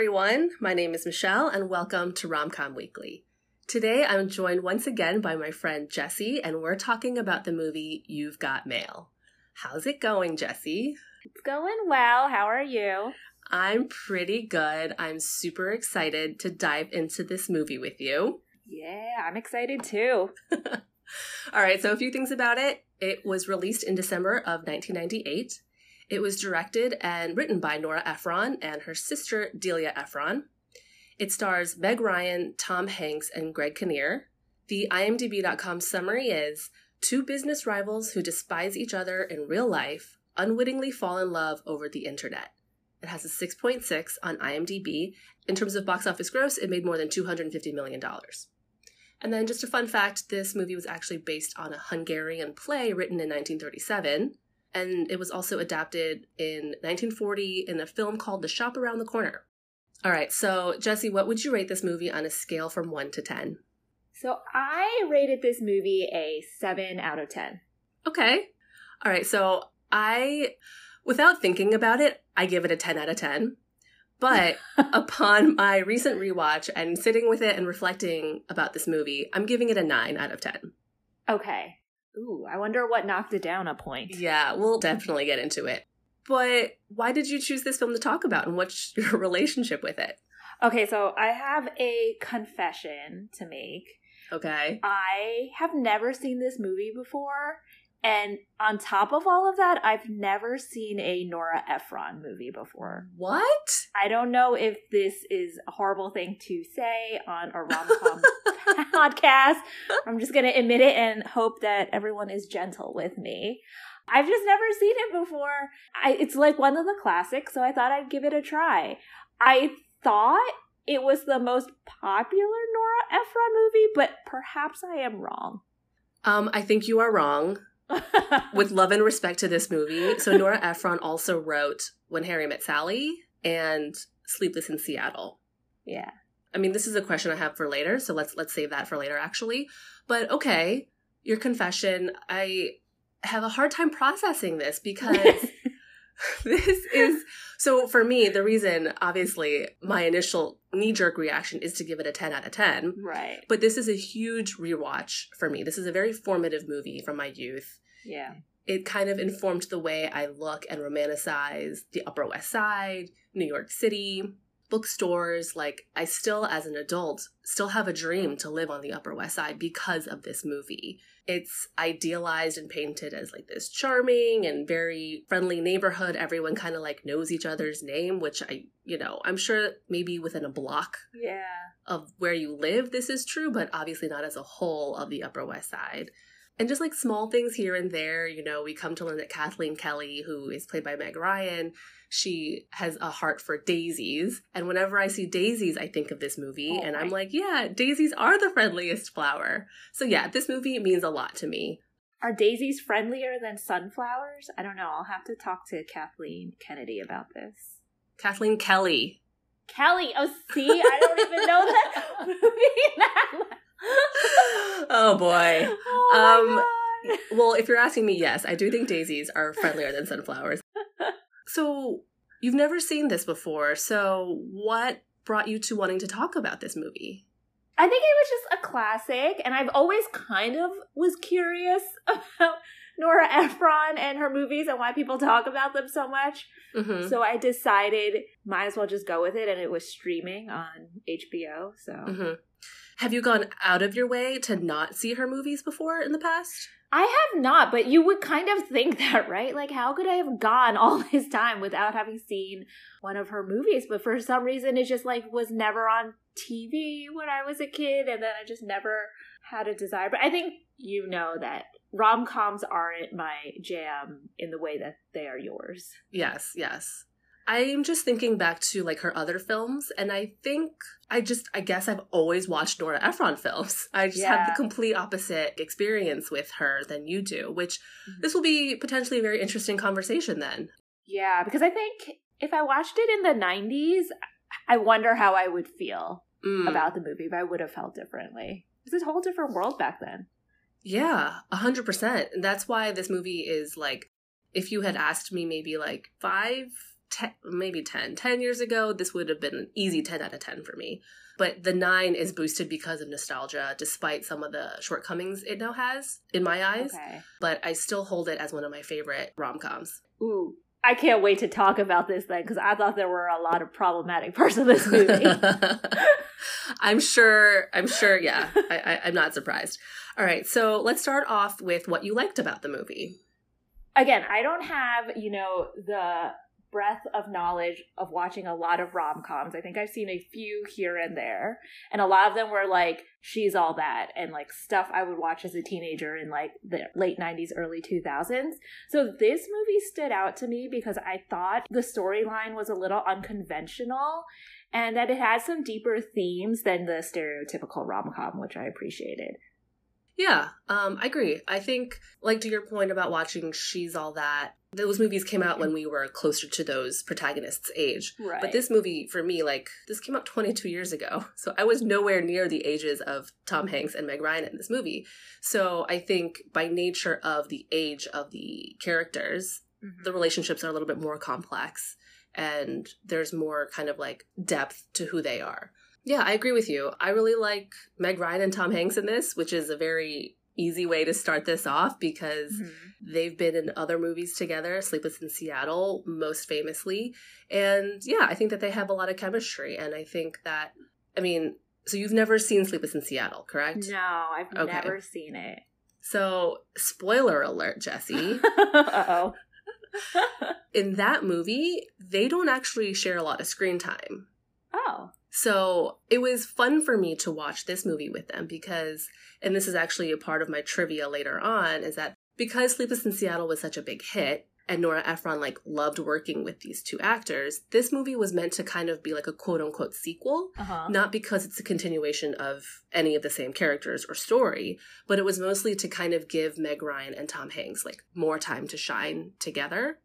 everyone. My name is Michelle, and welcome to Romcom Weekly. Today, I'm joined once again by my friend Jesse, and we're talking about the movie You've Got Mail. How's it going, Jesse? It's going well. How are you? I'm pretty good. I'm super excited to dive into this movie with you. Yeah, I'm excited too. All right, so a few things about it. It was released in December of 1998. It was directed and written by Nora Ephron and her sister Delia Ephron. It stars Meg Ryan, Tom Hanks, and Greg Kinnear. The IMDb.com summary is Two business rivals who despise each other in real life unwittingly fall in love over the internet. It has a 6.6 on IMDb. In terms of box office gross, it made more than $250 million. And then, just a fun fact this movie was actually based on a Hungarian play written in 1937 and it was also adapted in 1940 in a film called The Shop Around the Corner. All right, so Jesse, what would you rate this movie on a scale from 1 to 10? So I rated this movie a 7 out of 10. Okay. All right, so I, without thinking about it, I give it a 10 out of 10. But upon my recent rewatch and sitting with it and reflecting about this movie, I'm giving it a 9 out of 10. Okay. Ooh, I wonder what knocked it down a point. Yeah, we'll definitely get into it. But why did you choose this film to talk about and what's your relationship with it? Okay, so I have a confession to make. Okay. I have never seen this movie before. And on top of all of that, I've never seen a Nora Ephron movie before. What? I don't know if this is a horrible thing to say on a rom com podcast. I'm just going to admit it and hope that everyone is gentle with me. I've just never seen it before. I, it's like one of the classics, so I thought I'd give it a try. I thought it was the most popular Nora Ephron movie, but perhaps I am wrong. Um, I think you are wrong. With love and respect to this movie. So Nora Ephron also wrote When Harry Met Sally and Sleepless in Seattle. Yeah. I mean, this is a question I have for later, so let's let's save that for later actually. But okay, your confession, I have a hard time processing this because this is so for me the reason obviously my initial knee jerk reaction is to give it a 10 out of 10 right. But this is a huge rewatch for me. This is a very formative movie from my youth. Yeah. It kind of informed the way i look and romanticize the upper west side new york city bookstores. Like i still as an adult still have a dream to live on the upper west side because of this movie it's idealized and painted as like this charming and very friendly neighborhood. Everyone kind of like knows each other's name which i you know i'm sure maybe within a block yeah. of where you live this is true but obviously not as a whole of the upper west side and just like small things here and there you know we come to learn that kathleen kelly who is played by meg ryan she has a heart for daisies. And whenever I see daisies, I think of this movie. Oh, and I'm like, yeah, daisies are the friendliest flower. So yeah, this movie means a lot to me. Are daisies friendlier than sunflowers? I don't know. I'll have to talk to Kathleen Kennedy about this. Kathleen Kelly. Kelly. Oh, see, I don't even know that movie. oh boy. Oh um, well, if you're asking me, yes, I do think daisies are friendlier than sunflowers. So, you've never seen this before. So, what brought you to wanting to talk about this movie? I think it was just a classic, and I've always kind of was curious about Nora Ephron and her movies and why people talk about them so much. Mm-hmm. So I decided might as well just go with it, and it was streaming on HBO. So, mm-hmm. Have you gone out of your way to not see her movies before in the past? I have not, but you would kind of think that, right? Like, how could I have gone all this time without having seen one of her movies? But for some reason, it just like was never on TV when I was a kid, and then I just never had a desire. But I think you know that rom coms aren't my jam in the way that they are yours. Yes, yes. I'm just thinking back to like her other films, and I think I just I guess I've always watched Nora Ephron films. I just yeah. have the complete opposite experience with her than you do, which mm-hmm. this will be potentially a very interesting conversation then. Yeah, because I think if I watched it in the 90s, I wonder how I would feel mm. about the movie if I would have felt differently. It's a whole different world back then. Yeah, a hundred percent. And that's why this movie is like, if you had asked me maybe like five ten, maybe 10. 10 years ago, this would have been an easy 10 out of 10 for me. But the 9 is boosted because of nostalgia, despite some of the shortcomings it now has in my eyes. Okay. But I still hold it as one of my favorite rom coms. Ooh. I can't wait to talk about this then because I thought there were a lot of problematic parts of this movie. I'm sure, I'm sure, yeah. I, I, I'm not surprised. All right, so let's start off with what you liked about the movie. Again, I don't have, you know, the breadth of knowledge of watching a lot of rom coms. I think I've seen a few here and there. And a lot of them were like, she's all that, and like stuff I would watch as a teenager in like the late 90s, early 2000s. So this movie stood out to me because I thought the storyline was a little unconventional and that it had some deeper themes than the stereotypical rom com, which I appreciated. Yeah, um, I agree. I think, like to your point about watching She's All That, those movies came out when we were closer to those protagonists' age. Right. But this movie, for me, like, this came out 22 years ago. So I was nowhere near the ages of Tom Hanks and Meg Ryan in this movie. So I think by nature of the age of the characters, Mhm. the relationships are a little bit more complex and there's more kind of like depth to who they are. Yeah, I agree with you. I really like Meg Ryan and Tom Hanks in this, which is a very easy way to start this off because Mhm. they've been in other movies together, Sleepless in Seattle, most famously. And yeah, I think that they have a lot of chemistry. And I think that, I mean, so you've never seen Sleepless in Seattle, correct? No, I've Okay. never seen it. So, spoiler alert, Jesse. oh. in that movie, they don't actually share a lot of screen time. oh. So it was fun for me to watch this movie with them because, and this is actually a part of my trivia later on, is that because Sleepless in Seattle was such a big hit and Nora Ephron like loved working with these two actors, this movie was meant to kind of be like a quote unquote sequel. Uh huh. Not because it's a continuation of any of the same characters or story, but it was mostly to kind of give Meg Ryan and Tom Hanks like more time to shine together.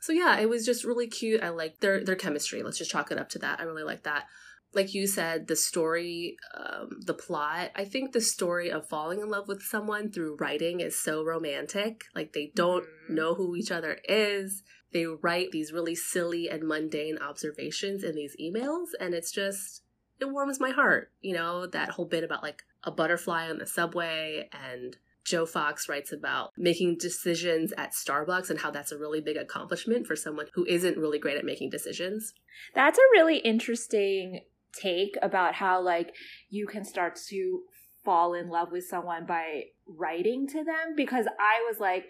So yeah, it was just really cute. I like their their chemistry. Let's just chalk it up to that. I really like that. Like you said, the story, um, the plot. I think the story of falling in love with someone through writing is so romantic. Like they don't Mhm. know who each other is. They write these really silly and mundane observations in these emails, and it's just it warms my heart. You know that whole bit about like a butterfly on the subway and Joe Fox writes about making decisions at Starbucks and how that's a really big accomplishment for someone who isn't really great at making decisions. That's a really interesting take about how like you can start to fall in love with someone by writing to them because I was like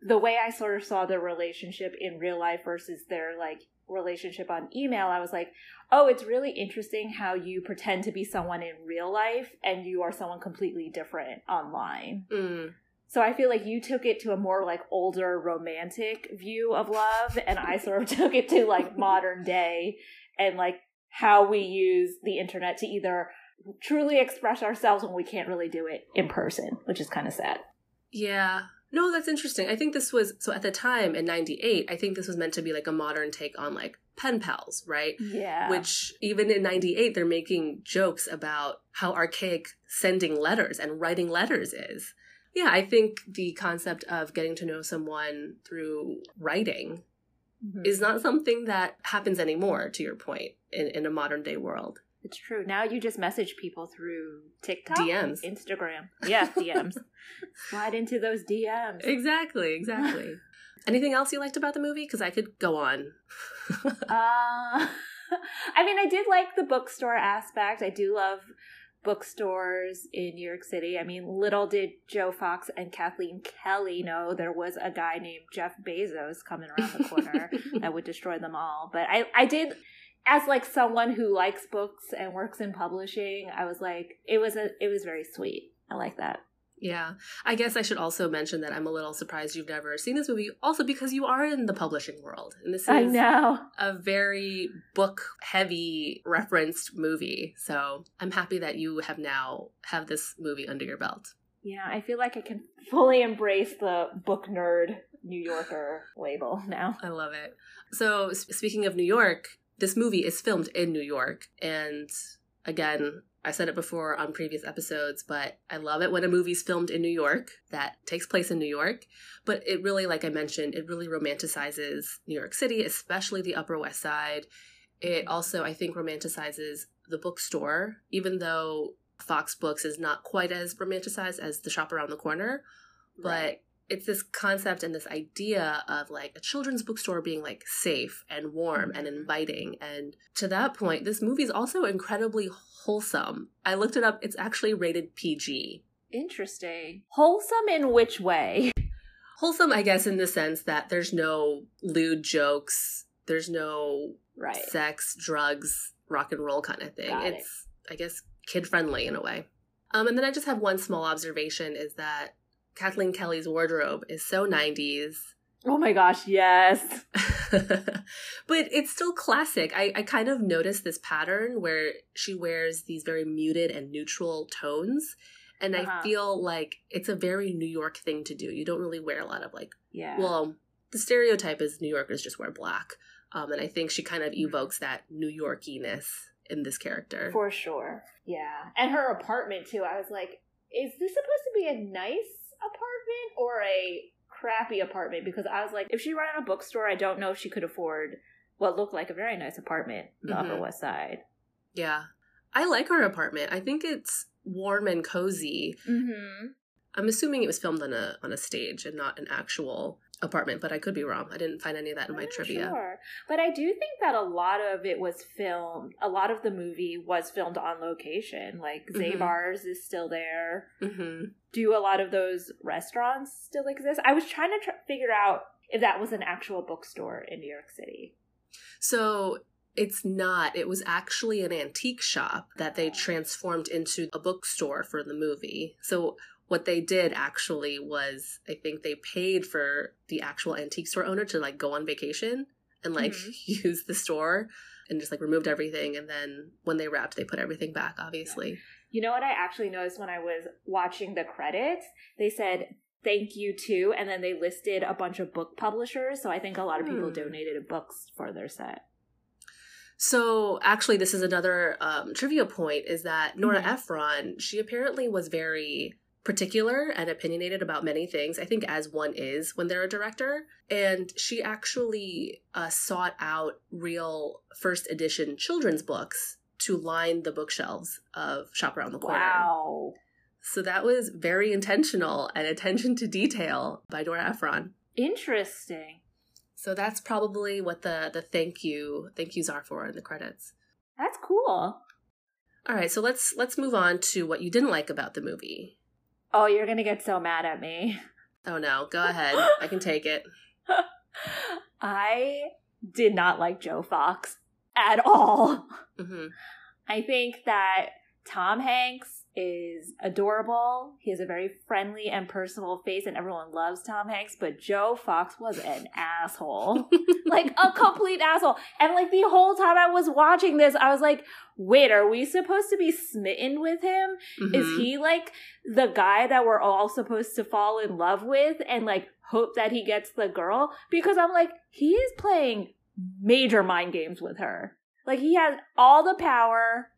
the way I sort of saw their relationship in real life versus their like relationship on email, I was like, oh, it's really interesting how you pretend to be someone in real life and you are someone completely different online. Mm. So I feel like you took it to a more like older romantic view of love, and I sort of took it to like modern day and like how we use the internet to either truly express ourselves when we can't really do it in person, which is kind of sad. Yeah. No, that's interesting. I think this was so at the time in 98, I think this was meant to be like a modern take on like pen pals, right? Yeah. Which even in 98 they're making jokes about how archaic sending letters and writing letters is. Yeah, I think the concept of getting to know someone through writing Mhm. is not something that happens anymore to your point in, in a modern day world it's true. Now you just message people through TikTok, DMs. Instagram. Yeah, DMs. Slide into those DMs. exactly exactly anything else you liked about the movie because i could go on Uh, I mean, I did like the bookstore aspect. I do love bookstores in New York City. I mean, little did Joe Fox and Kathleen Kelly know there was a guy named Jeff Bezos coming around the corner that would destroy them all. But I, I did, as like someone who likes books and works in publishing, I was like, it was a, it was very sweet. I like that. yeah i guess i should also mention that i'm a little surprised you've never seen this movie also because you are in the publishing world and this is I know. a very book heavy referenced movie so i'm happy that you have now have this movie under your belt Yeah, I feel like I can fully embrace the book nerd New Yorker label now. I love it. So, speaking of New York, this movie is filmed in New York. And again, I said it before on previous episodes, but I love it when a movie's filmed in New York that takes place in New York. But it really, like I mentioned, it really romanticizes New York City, especially the Upper West Side. It also, I think, romanticizes the bookstore, even though Fox Books is not quite as romanticized as the shop around the corner. But. It's this concept and this idea of like a children's bookstore being like safe and warm mm-hmm. and inviting. And to that point, this movie is also incredibly wholesome. I looked it up, it's actually rated PG. Interesting. Wholesome in which way? Wholesome, I guess, in the sense that there's no lewd jokes, there's no right. sex, drugs, rock and roll kind of thing. Got it's, it. I guess, kid friendly in a way. Um, and then I just have one small observation is that Kathleen Kelly's wardrobe is so 90s. Oh my gosh, yes. but it's still classic. I, I kind of noticed this pattern where she wears these very muted and neutral tones. And uh-huh. I feel like it's a very New York thing to do. You don't really wear a lot of like, yeah. Well, the stereotype is New Yorkers just wear black. Um, and I think she kind of evokes that New Yorkiness in this character. For sure. Yeah. And her apartment, too. I was like, is this supposed to be a nice apartment or a crappy apartment? Because I was like, if she ran a bookstore, I don't know if she could afford what looked like a very nice apartment in the mm-hmm. Upper West Side. Yeah. I like her apartment. I think it's warm and cozy. Mm-hmm. I'm assuming it was filmed on a on a stage and not an actual apartment, but I could be wrong. I didn't find any of that in my trivia. Sure. But I do think that a lot of it was filmed, a lot of the movie was filmed on location. Like mm-hmm. Zabar's is still there. Mm-hmm. Do a lot of those restaurants still exist? I was trying to tr- figure out if that was an actual bookstore in New York City. So it's not. It was actually an antique shop that they transformed into a bookstore for the movie. So what they did actually was I think they paid for the actual antique store owner to like go on vacation and like mm-hmm. use the store and just like removed everything and then when they wrapped they put everything back obviously. You know what I actually noticed when I was watching the credits? They said thank you to and then they listed a bunch of book publishers so I think a lot of people hmm. donated books for their set. So actually, this is another um, trivia point: is that Nora mm-hmm. Ephron? She apparently was very particular and opinionated about many things, I think, as one is when they're a director. And she actually uh, sought out real first edition children's books to line the bookshelves of Shop Around the Corner. Wow. So that was very intentional and attention to detail by Nora Ephron. Interesting. So that's probably what the the thank you thank yous are for in the credits. That's cool. All right, so let's let's move on to what you didn't like about the movie. Oh, you're going to get so mad at me. Oh no, go ahead. I can take it. I did not like Joe Fox at all. Mm-hmm. I think that Tom Hanks is adorable. He has a very friendly and personable face, and everyone loves Tom Hanks. But Joe Fox was an asshole, like a complete asshole. And like the whole time I was watching this, I was like, "Wait, are we supposed to be smitten with him? Mm-hmm. Is he like the guy that we're all supposed to fall in love with and like hope that he gets the girl?" Because I'm like, he is playing major mind games with her. Like he has all the power.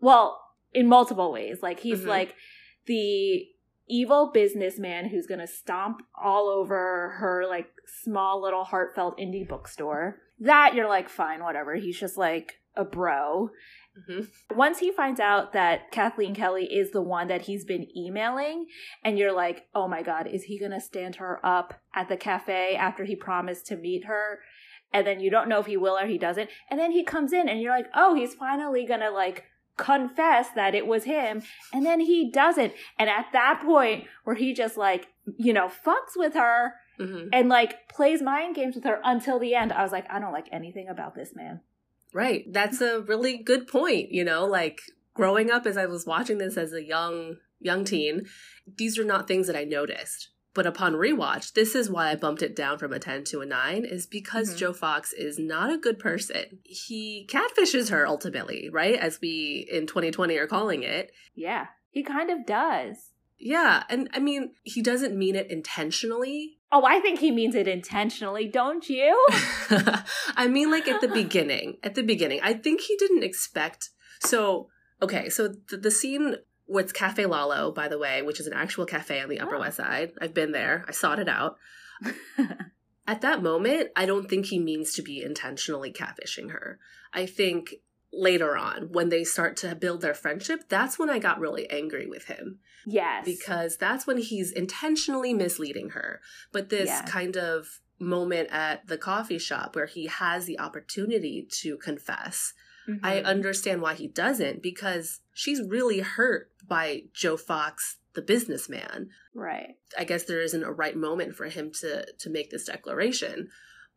Well, in multiple ways. Like he's mm-hmm. like the evil businessman who's going to stomp all over her like small little heartfelt indie bookstore. That you're like fine, whatever. He's just like a bro. Mm-hmm. Once he finds out that Kathleen Kelly is the one that he's been emailing, and you're like, oh my God, is he going to stand her up at the cafe after he promised to meet her? And then you don't know if he will or he doesn't. And then he comes in, and you're like, oh, he's finally going to like confess that it was him and then he doesn't. And at that point where he just like you know fucks with her mm-hmm. and like plays mind games with her until the end i was like i don't like anything about this man. Right. That's a really good point you know? Like growing up as i was watching this as a young young teen these are not things that i noticed but upon rewatch, this is why I bumped it down from a 10 to a 9 is because mm-hmm. Joe Fox is not a good person. He catfishes her ultimately, right? As we in 2020 are calling it. Yeah. He kind of does. Yeah, and I mean, he doesn't mean it intentionally. Oh, I think he means it intentionally, don't you? I mean like at the beginning. At the beginning. I think he didn't expect so Okay, so the, the scene with Cafe Lalo, by the way, which is an actual cafe on the Upper Oh. West Side. I've been there. I sought it out. At that moment, I don't think he means to be intentionally catfishing her. I think later on, when they start to build their friendship, that's when I got really angry with him yes. because that's when he's intentionally misleading her. But this Yeah. kind of moment at the coffee shop where he has the opportunity to confess, I Mhm. understand why he doesn't because she's really hurt by Joe Fox, the businessman. right. I guess there isn't a right moment for him to to make this declaration.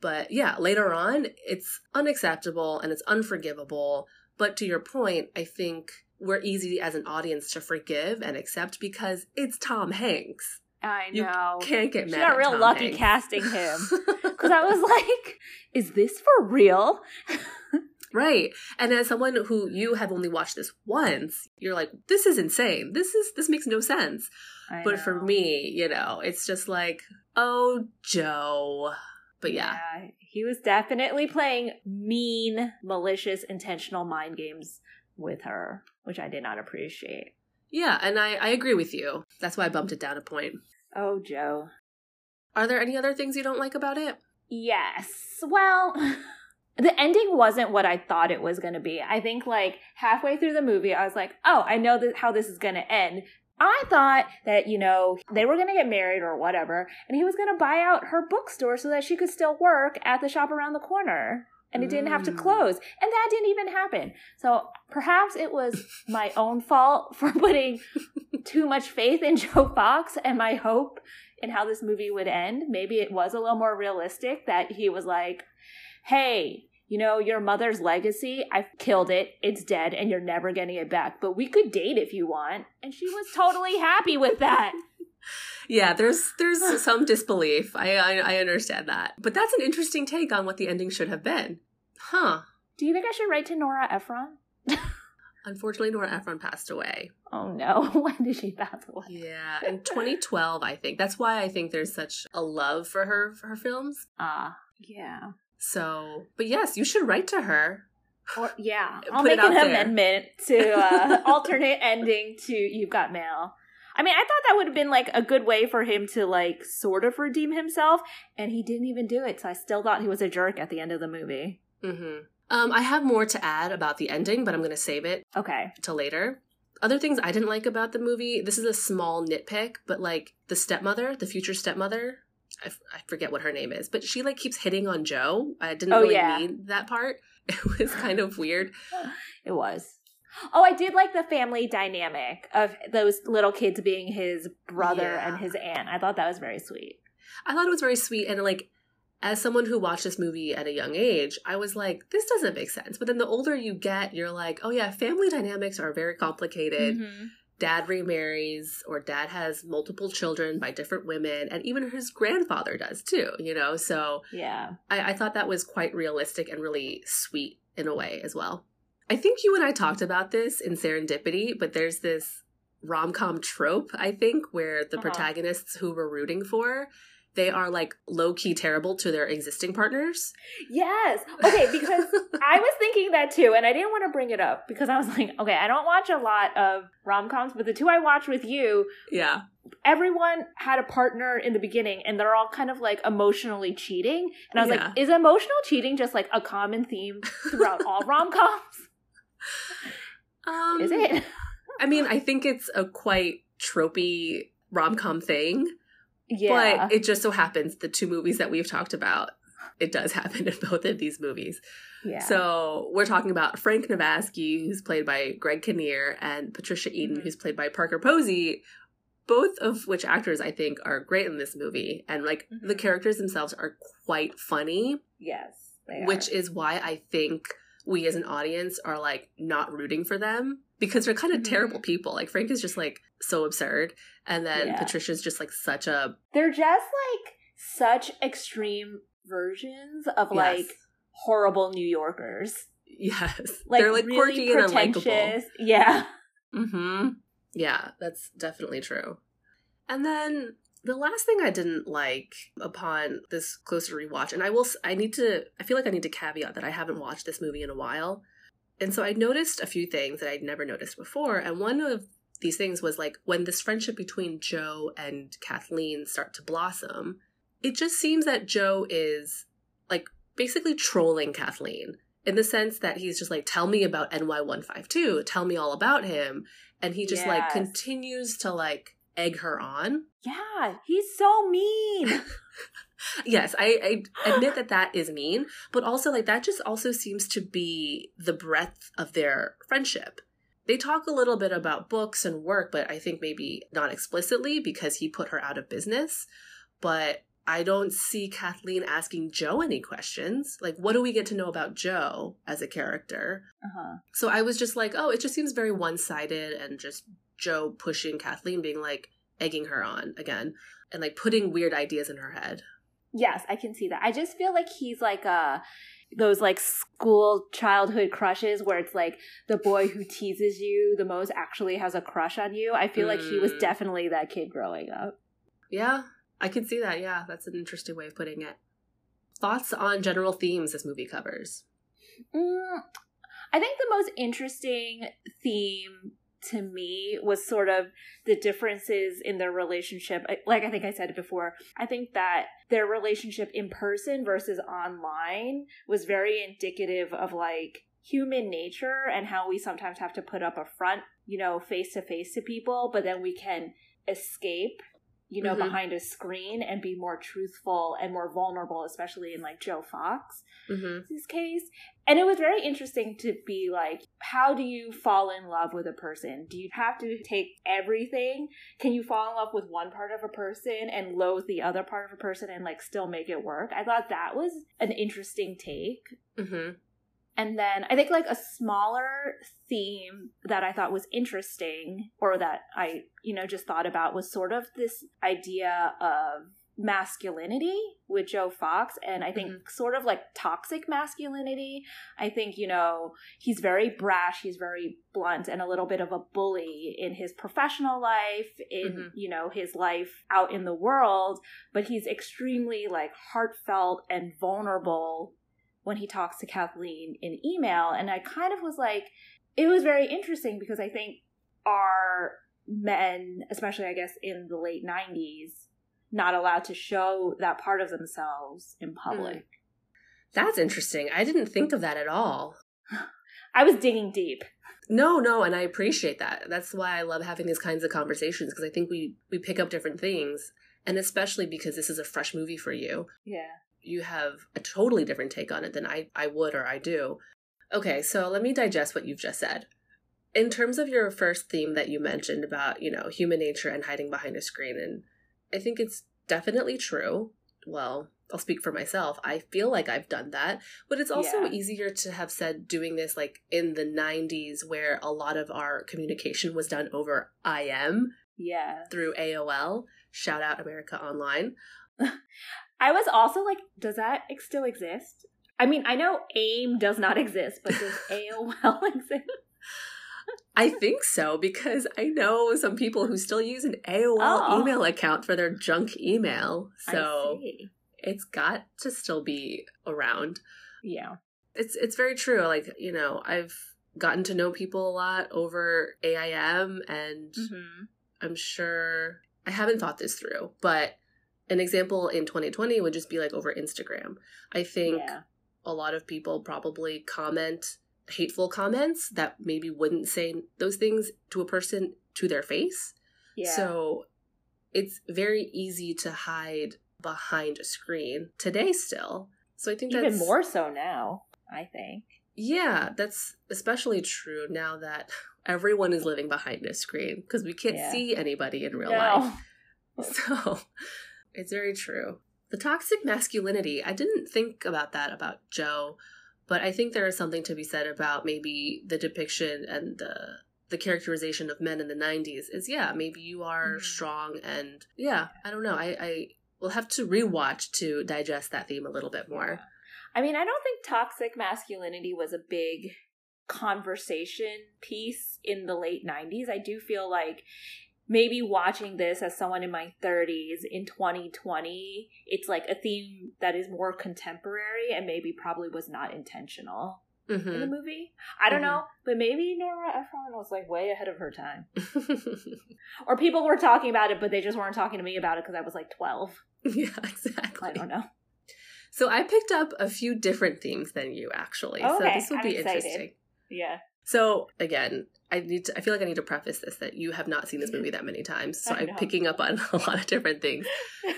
But yeah, later on, it's unacceptable and it's unforgivable. But to your point, I think we're easy as an audience to forgive and accept because it's Tom Hanks. I You know. Can't get She mad. got at real Tom lucky Hanks. casting him. Because I was like, is this for real? Right. And as someone who you have only watched this once, you're like, this is insane. This is this makes no sense. I but for me, you know, it's just like, oh, Joe. But yeah. he was definitely playing mean, malicious, intentional mind games with her, which I did not appreciate. Yeah, and I, I agree with you. That's why I bumped it down a point. Oh, Joe. Are there any other things you don't like about it? Yes. Well, the ending wasn't what I thought it was going to be. I think like halfway through the movie, I was like, oh, I know that how this is going to end. I thought that, you know, they were going to get married or whatever, and he was going to buy out her bookstore so that she could still work at the shop around the corner and it didn't have to Mm. close. And that didn't even happen. So perhaps it was my own fault for putting too much faith in Joe Fox and my hope in how this movie would end. Maybe it was a little more realistic that he was like, hey, you know, your mother's legacy, I've killed it. It's dead and you're never getting it back. But we could date if you want. And she was totally happy with that. Yeah, there's there's some disbelief. I, I I understand that, but that's an interesting take on what the ending should have been. Huh? Do you think I should write to Nora Ephron? Unfortunately, Nora Ephron passed away. Oh no. when did she pass away? Yeah, in 2012, I think. That's why I think there's such a love for her for her films. Ah, yeah. So, but yes, you should write to her. Or yeah, I'll make an there. amendment to uh, alternate ending to "You've Got Mail." I mean, I thought that would have been like a good way for him to like sort of redeem himself, and he didn't even do it. So I still thought he was a jerk at the end of the movie. hmm Um, I have more to add about the ending, but I'm going to save it Okay, till later. Other things I didn't like about the movie. This is a small nitpick, but like the stepmother, the future stepmother, I, f- I forget what her name is, but she like keeps hitting on Joe. I didn't Oh, really yeah. need that part. It was kind of weird. it was. Oh, I did like the family dynamic of those little kids being his brother Yeah. and his aunt. I thought that was very sweet. I thought it was very sweet and like as someone who watched this movie at a young age, I was like, this doesn't make sense. But then the older you get, you're like, oh yeah, family dynamics are very complicated. Mhm. Dad remarries, or dad has multiple children by different women, and even his grandfather does too, you know? So Yeah. I, I thought that was quite realistic and really sweet in a way as well. I think you and I talked about this in Serendipity, but there's this rom com trope, I think, where the Uh-huh. protagonists who we're rooting for, they are like low key terrible to their existing partners. Yes. Okay, because I was thinking that too, and I didn't want to bring it up because I was like, okay, I don't watch a lot of rom coms, but the two I watched with you, Yeah. everyone had a partner in the beginning, and they're all kind of like emotionally cheating. And I was Yeah. like, is emotional cheating just like a common theme throughout all rom coms? Um, Is it? I mean, I think it's a quite tropey rom com thing. Yeah. But it just so happens the two movies that we've talked about, it does happen in both of these movies. yeah. So we're talking about Frank Navasky, who's played by Greg Kinnear, and Patricia Eden, Mhm. who's played by Parker Posey. Both of which actors I think are great in this movie, and like the Mhm. characters themselves are quite funny, yes. They which is why I think we as an audience are like not rooting for them because they're kind of Mhm. terrible people. Like Frank is just like so absurd, and then Yeah. Patricia's just like such a they're just like such extreme versions of Yes. like horrible New Yorkers. yes, Like they're like really quirky and unlikable. Yeah. Mm-hmm. Yeah, that's definitely true. And then the last thing I didn't like upon this closer rewatch, and I will, I need to, I feel like I need to caveat that I haven't watched this movie in a while. And so I noticed a few things that I'd never noticed before. And one of these things was like when this friendship between Joe and Kathleen start to blossom, it just seems that Joe is like basically trolling Kathleen in the sense that he's just like, tell me about NY152, tell me all about him. And he just like continues to like egg her on. Yeah, he's so mean. Yes, I, I admit that that is mean, but also like that just also seems to be the breadth of their friendship. They talk a little bit about books and work, but I think maybe not explicitly because he put her out of business. But I don't see Kathleen asking Joe any questions. Like, what do we get to know about Joe as a character? uh-huh. So I was just like, oh, it just seems very one sided and just Joe pushing Kathleen, being like, egging her on again and like putting weird ideas in her head. Yes, I can see that. I just feel like he's like uh those like school childhood crushes where it's like the boy who teases you the most actually has a crush on you. I feel like he was Mm. definitely that kid growing up. Yeah, I can see that. Yeah, that's an interesting way of putting it. Thoughts on general themes this movie covers? Mm, I think the most interesting theme to me was sort of the differences in their relationship. Like I think I said it before, I think that their relationship in person versus online was very indicative of like human nature and how we sometimes have to put up a front, you know, face to face to people, but then we can escape you know, Mhm. behind a screen and be more truthful and more vulnerable, especially in like Joe Fox hmm his case. And it was very interesting to be like, how do you fall in love with a person? Do you have to take everything? Can you fall in love with one part of a person and loathe the other part of a person and like still make it work? I thought that was an interesting take. hmm And then I think like a smaller theme that I thought was interesting or that I, you know, just thought about was sort of this idea of masculinity with Joe Fox and I think sort of like toxic masculinity. I think, you know, he's very brash, he's very blunt and a little bit of a bully in his professional life, in, Mhm. you know, his life out in the world, but he's extremely like heartfelt and vulnerable when he talks to Kathleen in email. And I kind of was like, it was very interesting because I think our men, especially I guess in the late 90s, not allowed to show that part of themselves in hmm. public. That's interesting. I didn't think of that at all. I was digging deep. No, no, and I appreciate that. That's why I love having these kinds of conversations because I think we we pick up different things, and especially because this is a fresh movie for you. Yeah. You have a totally different take on it than I, I would or I do. Okay, so let me digest what you've just said. In terms of your first theme that you mentioned about, you know, human nature and hiding behind a screen, and I think it's definitely true. Well, I'll speak for myself. I feel like I've done that, but it's also Yeah. easier to have said doing this like in the 90s where a lot of our communication was done over IM Yeah. through AOL. Shout out America Online. I was also like, does that still exist? I mean, I know AIM does not exist, but does AOL exist? I think so because I know some people who still use an AOL Oh. email account for their junk email. So it's got to still be around. yeah. It's it's very true. Like, you know, I've gotten to know people a lot over AIM and hmm I'm sure I haven't thought this through, but an example in 2020 would just be like over Instagram. I think Yeah. a lot of people probably comment hateful comments that maybe wouldn't say those things to a person to their face. Yeah. So it's very easy to hide behind a screen today still. So I think even that's more so now, I think. Yeah, that's especially true now that everyone is living behind a screen because we can't Yeah. see anybody in real No. life. So it's very true. The toxic masculinity, I didn't think about that about Joe, but I think there is something to be said about maybe the depiction and the the characterization of men in the 90s is yeah, maybe you are Mhm. strong and yeah, I don't know. I I will have to rewatch to digest that theme a little bit more. I mean, I don't think toxic masculinity was a big conversation piece in the late 90s. I do feel like maybe watching this as someone in my 30s in 2020, it's like a theme that is more contemporary and maybe probably was not intentional. in the Mhm. movie. I don't Mhm. know, but maybe Nora Ephron was like way ahead of her time. Or people were talking about it, but they just weren't talking to me about it because I was like 12. yeah, exactly. I don't know. So I picked up a few different themes than you actually. so Okay, this will I'm be excited. interesting. Yeah. So again, I need to I feel like I need to preface this that you have not seen this movie that many times. So I'm picking up on a lot of different things.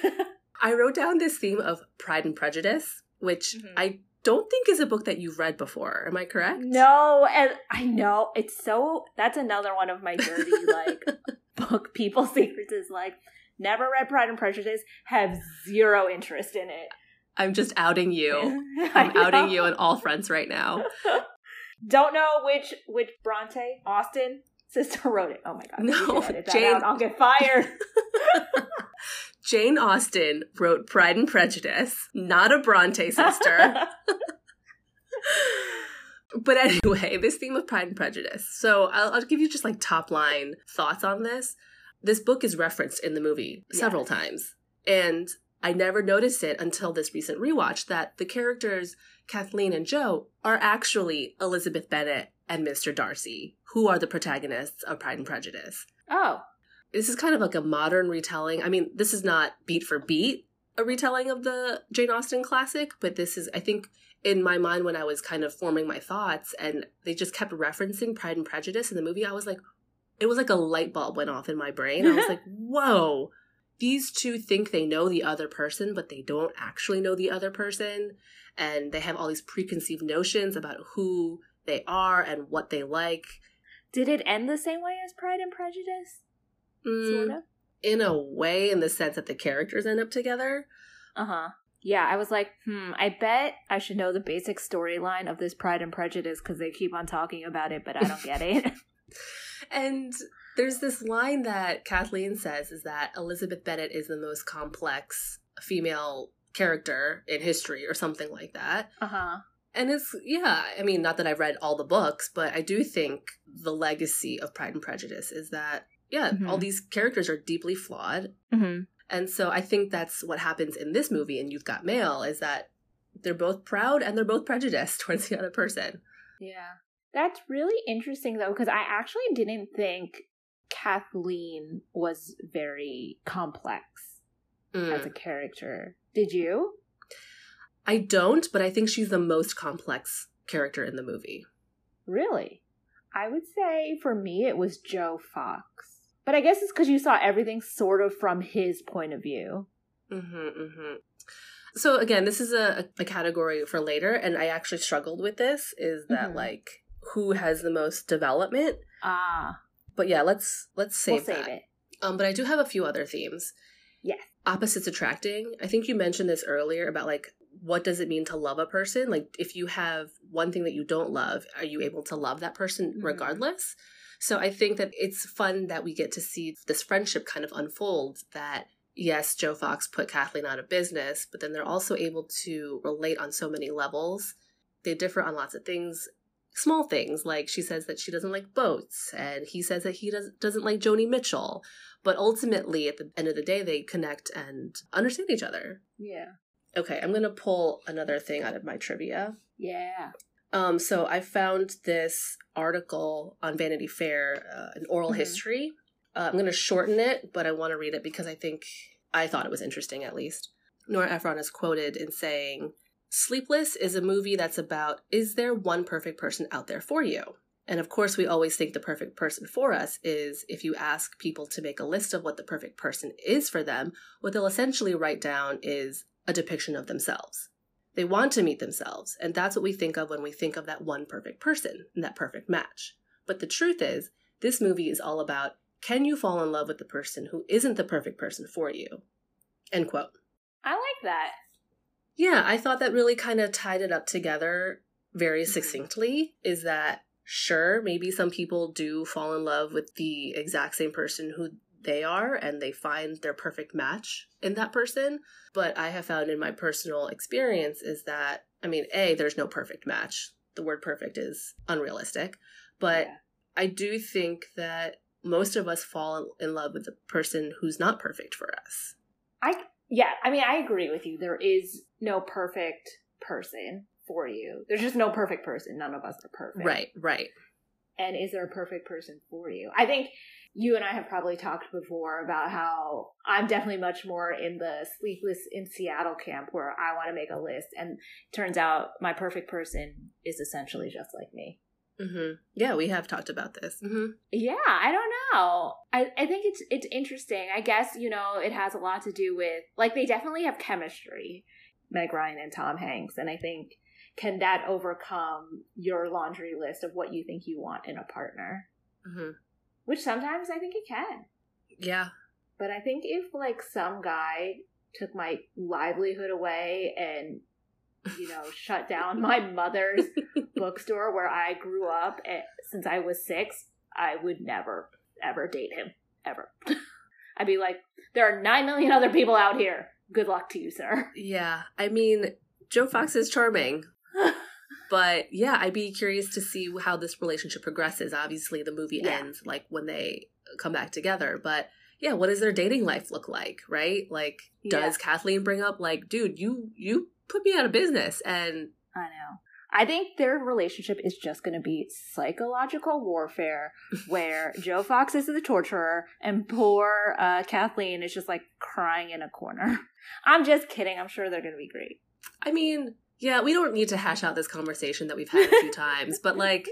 I wrote down this theme of Pride and Prejudice, which Mhm. I don't think is a book that you've read before. Am I correct? no, and I know it's so. That's another one of my dirty like book people secrets is like never read Pride and Prejudice, have zero interest in it. I'm just outing you. I'm outing you on all fronts right now. Don't know which which Bronte Austen sister wrote it. Oh my god! No, you can edit that Jane- out. I'll get fired. Jane Austen wrote Pride and Prejudice, not a Bronte sister. but anyway, this theme of Pride and Prejudice. So I'll, I'll give you just like top line thoughts on this. This book is referenced in the movie several times. And I never noticed it until this recent rewatch that the characters, Kathleen and Joe, are actually Elizabeth Bennet and Mr. Darcy, who are the protagonists of Pride and Prejudice oh, this is kind of like a modern retelling. I mean, this is not beat for beat a retelling of the Jane Austen classic, but this is, I think, in my mind when I was kind of forming my thoughts and they just kept referencing Pride and Prejudice in the movie, I was like, it was like a light bulb went off in my brain. I was like, whoa, these two think they know the other person, but they don't actually know the other person. And they have all these preconceived notions about who they are and what they like. did it end the same way as Pride and Prejudice? Mm, Sort of. in a way, in the sense that the characters end up together. Uh huh. Yeah, I was like, hmm, I bet I should know the basic storyline of this Pride and Prejudice because they keep on talking about it, but I don't get it. And there's this line that Kathleen says is that Elizabeth Bennet is the most complex female character in history or something like that. uh huh. And it's, yeah, I mean, not that I've read all the books, but I do think the legacy of Pride and Prejudice is that, yeah, Mhm. all these characters are deeply flawed. Mm-hmm. And so I think that's what happens in this movie in You've Got Mail is that they're both proud and they're both prejudiced towards the other person. Yeah. That's really interesting though, because I actually didn't think Kathleen was very complex Mm. as a character. Did you? I don't, but I think she's the most complex character in the movie. Really? I would say for me it was Joe Fox. But I guess it's because you saw everything sort of from his point of view. Mm-hmm, mm-hmm. So again, this is a, a category for later, and I actually struggled with this. Is that Mhm. like who has the most development? Ah, But yeah, let's let's save we'll save that. it. Um, but I do have a few other themes. Yes. Opposites attracting. I think you mentioned this earlier about like what does it mean to love a person? Like if you have one thing that you don't love, are you able to love that person Mhm. regardless? So I think that it's fun that we get to see this friendship kind of unfold that yes, Joe Fox put Kathleen out of business, but then they're also able to relate on so many levels. They differ on lots of things, small things like she says that she doesn't like boats and he says that he does, doesn't like Joni Mitchell. But ultimately, at the end of the day, they connect and understand each other. Yeah. Okay, I'm going to pull another thing out of my trivia. Yeah. Um, so I found this article on Vanity Fair, uh, an oral Mhm. history. Uh, I'm going to shorten it, but I want to read it because I think I thought it was interesting at least. Nora Ephron is quoted in saying, Sleepless is a movie that's about is there one perfect person out there for you? And of course, we always think the perfect person for us is if you ask people to make a list of what the perfect person is for them, what they'll essentially write down is a depiction of themselves. They want to meet themselves, and that's what we think of when we think of that one perfect person and that perfect match. But the truth is, this movie is all about can you fall in love with the person who isn't the perfect person for you? End quote. I like that. Yeah, I thought that really kind of tied it up together very Mhm. succinctly. Is that sure, maybe some people do fall in love with the exact same person who they are and they find their perfect match in that person. But I have found in my personal experience is that, I mean, A, there's no perfect match. The word perfect is unrealistic. But Yeah. I do think that most of us fall in love with the person who's not perfect for us. I yeah, I mean I agree with you. There is no perfect person for you. There's just no perfect person. None of us are perfect. Right, right. And is there a perfect person for you? I think you and I have probably talked before about how I'm definitely much more in the sleepless in Seattle camp where I want to make a list. And turns out my perfect person is essentially just like me. Mm-hmm. Yeah, we have talked about this. Mm-hmm. Yeah, I don't know. I, I think it's it's interesting. I guess you know it has a lot to do with like they definitely have chemistry, Meg Ryan and Tom Hanks, and I think can that overcome your laundry list of what you think you want in a partner? Mm-hmm. Which sometimes I think it can. Yeah, but I think if like some guy took my livelihood away and you know, shut down my mother's bookstore where I grew up at, since I was six, I would never, ever date him. Ever. I'd be like, there are nine million other people out here. Good luck to you, sir. Yeah. I mean, Joe Fox is charming. but yeah, I'd be curious to see how this relationship progresses. Obviously, the movie yeah. ends like when they come back together, but yeah, what does their dating life look like, right? Like, does yeah. Kathleen bring up like, dude, you you put me out of business. And I know. I think their relationship is just going to be psychological warfare where Joe Fox is the torturer and poor uh, Kathleen is just like crying in a corner. I'm just kidding. I'm sure they're going to be great. I mean, yeah, we don't need to hash out this conversation that we've had a few times, but like,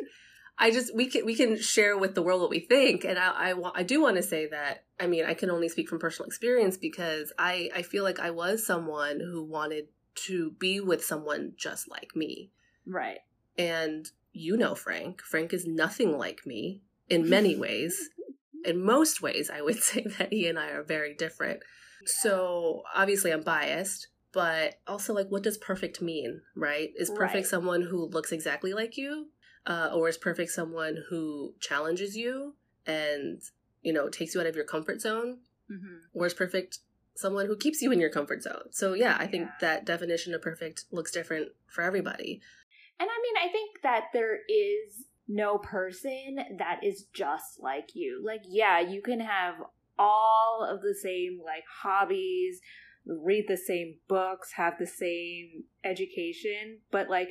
I just we can we can share with the world what we think, and I I, I do want to say that I mean I can only speak from personal experience because I I feel like I was someone who wanted to be with someone just like me. Right. And you know Frank. Frank is nothing like me in many ways. in most ways, I would say that he and I are very different. So obviously, I'm biased, but also, like, what does perfect mean, right? Is perfect right. someone who looks exactly like you? Uh, or is perfect someone who challenges you and, you know, takes you out of your comfort zone? Mm-hmm. Or is perfect someone who keeps you in your comfort zone. So yeah, I think yeah. that definition of perfect looks different for everybody. And I mean, I think that there is no person that is just like you. Like, yeah, you can have all of the same like hobbies, read the same books, have the same education, but like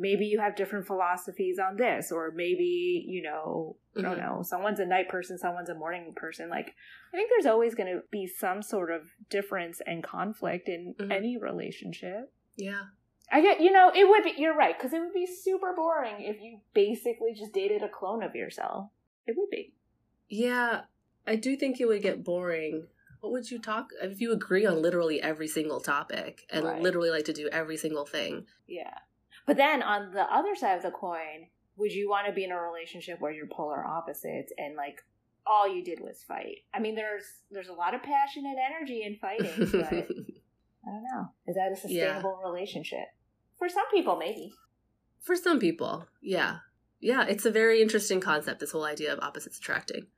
maybe you have different philosophies on this or maybe you know mm-hmm. i don't mm-hmm. know someone's a night person someone's a morning person like i think there's always going to be some sort of difference and conflict in mm-hmm. any relationship yeah i get you know it would be you're right because it would be super boring if you basically just dated a clone of yourself it would be yeah i do think it would get boring what would you talk if you agree on literally every single topic and right. literally like to do every single thing yeah but then on the other side of the coin, would you want to be in a relationship where you're polar opposites and like all you did was fight? I mean, there's there's a lot of passion and energy in fighting, but I don't know. Is that a sustainable yeah. relationship? For some people, maybe. For some people, yeah. Yeah, it's a very interesting concept, this whole idea of opposites attracting.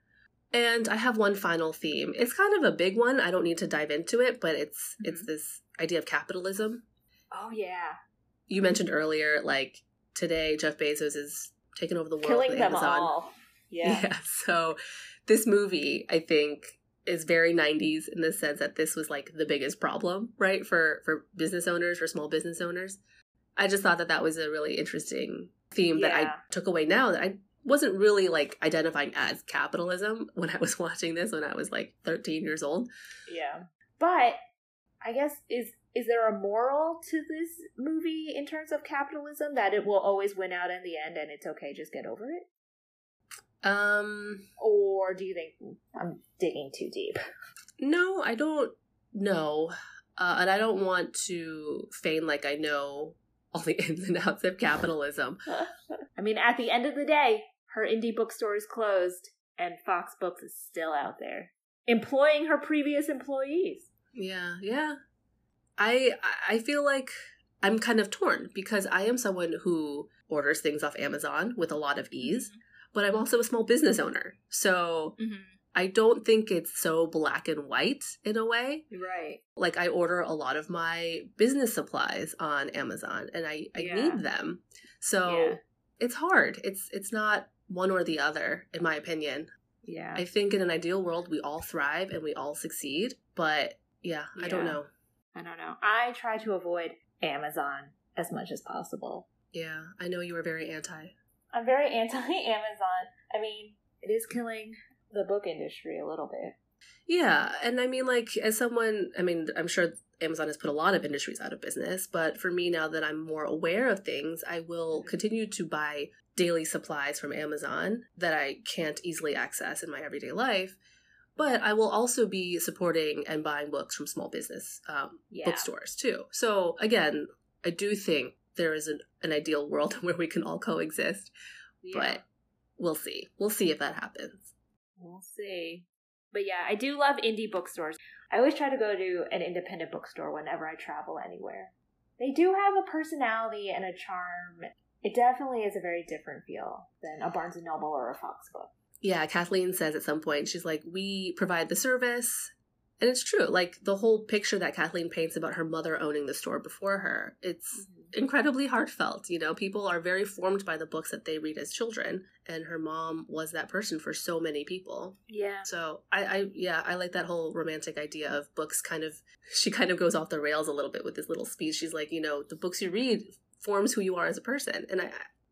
And I have one final theme. It's kind of a big one. I don't need to dive into it, but it's mm-hmm. it's this idea of capitalism. Oh yeah you mentioned earlier, like today, Jeff Bezos is taking over the world. Killing them Amazon. all. Yeah. Yeah. So this movie, I think, is very 90s in the sense that this was like the biggest problem, right? For for business owners, for small business owners. I just thought that that was a really interesting theme yeah. that I took away now that I wasn't really like identifying as capitalism when I was watching this when I was like 13 years old. Yeah. But I guess is is there a moral to this movie in terms of capitalism that it will always win out in the end and it's okay just get over it um or do you think i'm digging too deep no i don't know uh, and i don't want to feign like i know all the ins and outs of capitalism i mean at the end of the day her indie bookstore is closed and fox books is still out there employing her previous employees yeah yeah I I feel like I'm kind of torn because I am someone who orders things off Amazon with a lot of ease, mm-hmm. but I'm also a small business owner. So mm-hmm. I don't think it's so black and white in a way. Right. Like I order a lot of my business supplies on Amazon and I, I yeah. need them. So yeah. it's hard. It's it's not one or the other, in my opinion. Yeah. I think in an ideal world we all thrive and we all succeed, but yeah, yeah. I don't know. I don't know. I try to avoid Amazon as much as possible. Yeah, I know you are very anti. I'm very anti Amazon. I mean, it is killing the book industry a little bit. Yeah, and I mean, like, as someone, I mean, I'm sure Amazon has put a lot of industries out of business, but for me, now that I'm more aware of things, I will Mm-hmm. continue to buy daily supplies from Amazon that I can't easily access in my everyday life. But I will also be supporting and buying books from small business um, Yeah. bookstores too. So again, I do think there is an, an ideal world where we can all coexist, Yeah. but we'll see. We'll see if that happens. We'll see. But yeah, I do love indie bookstores. I always try to go to an independent bookstore whenever I travel anywhere. They do have a personality and a charm. It definitely is a very different feel than a Barnes and Noble or a Fox book. Yeah, Kathleen says at some point, she's like, we provide the service. And it's true. Like the whole picture that Kathleen paints about her mother owning the store before her, it's mm-hmm. incredibly heartfelt. You know, people are very formed by the books that they read as children. And her mom was that person for so many people. Yeah. So I, I yeah, I like that whole romantic idea of books kind of she kind of goes off the rails a little bit with this little speech. She's like, you know, the books you read forms who you are as a person. And I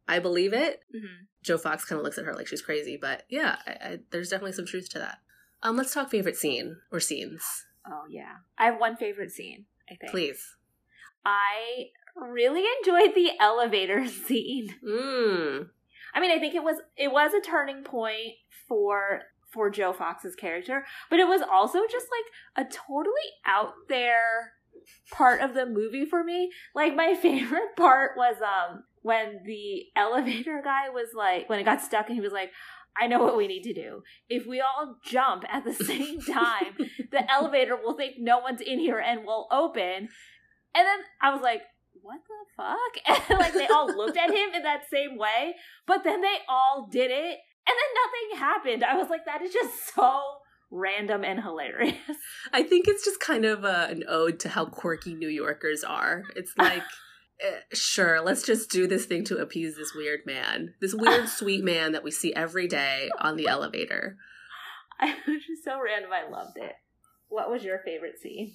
I believe it. Mm-hmm. Joe Fox kind of looks at her like she's crazy, but yeah, I, I, there's definitely some truth to that. Um, let's talk favorite scene or scenes, Oh, yeah. I have one favorite scene, I think. please. I really enjoyed the elevator scene. Mm. I mean, I think it was it was a turning point for for Joe Fox's character, but it was also just like a totally out there part of the movie for me. Like my favorite part was um when the elevator guy was like when it got stuck and he was like I know what we need to do. If we all jump at the same time, the elevator will think no one's in here and will open. And then I was like, what the fuck? And like they all looked at him in that same way, but then they all did it, and then nothing happened. I was like, that is just so random and hilarious. I think it's just kind of uh, an ode to how quirky New Yorkers are. It's like, eh, sure, let's just do this thing to appease this weird man, this weird sweet man that we see every day on the elevator. I was just so random. I loved it. What was your favorite scene?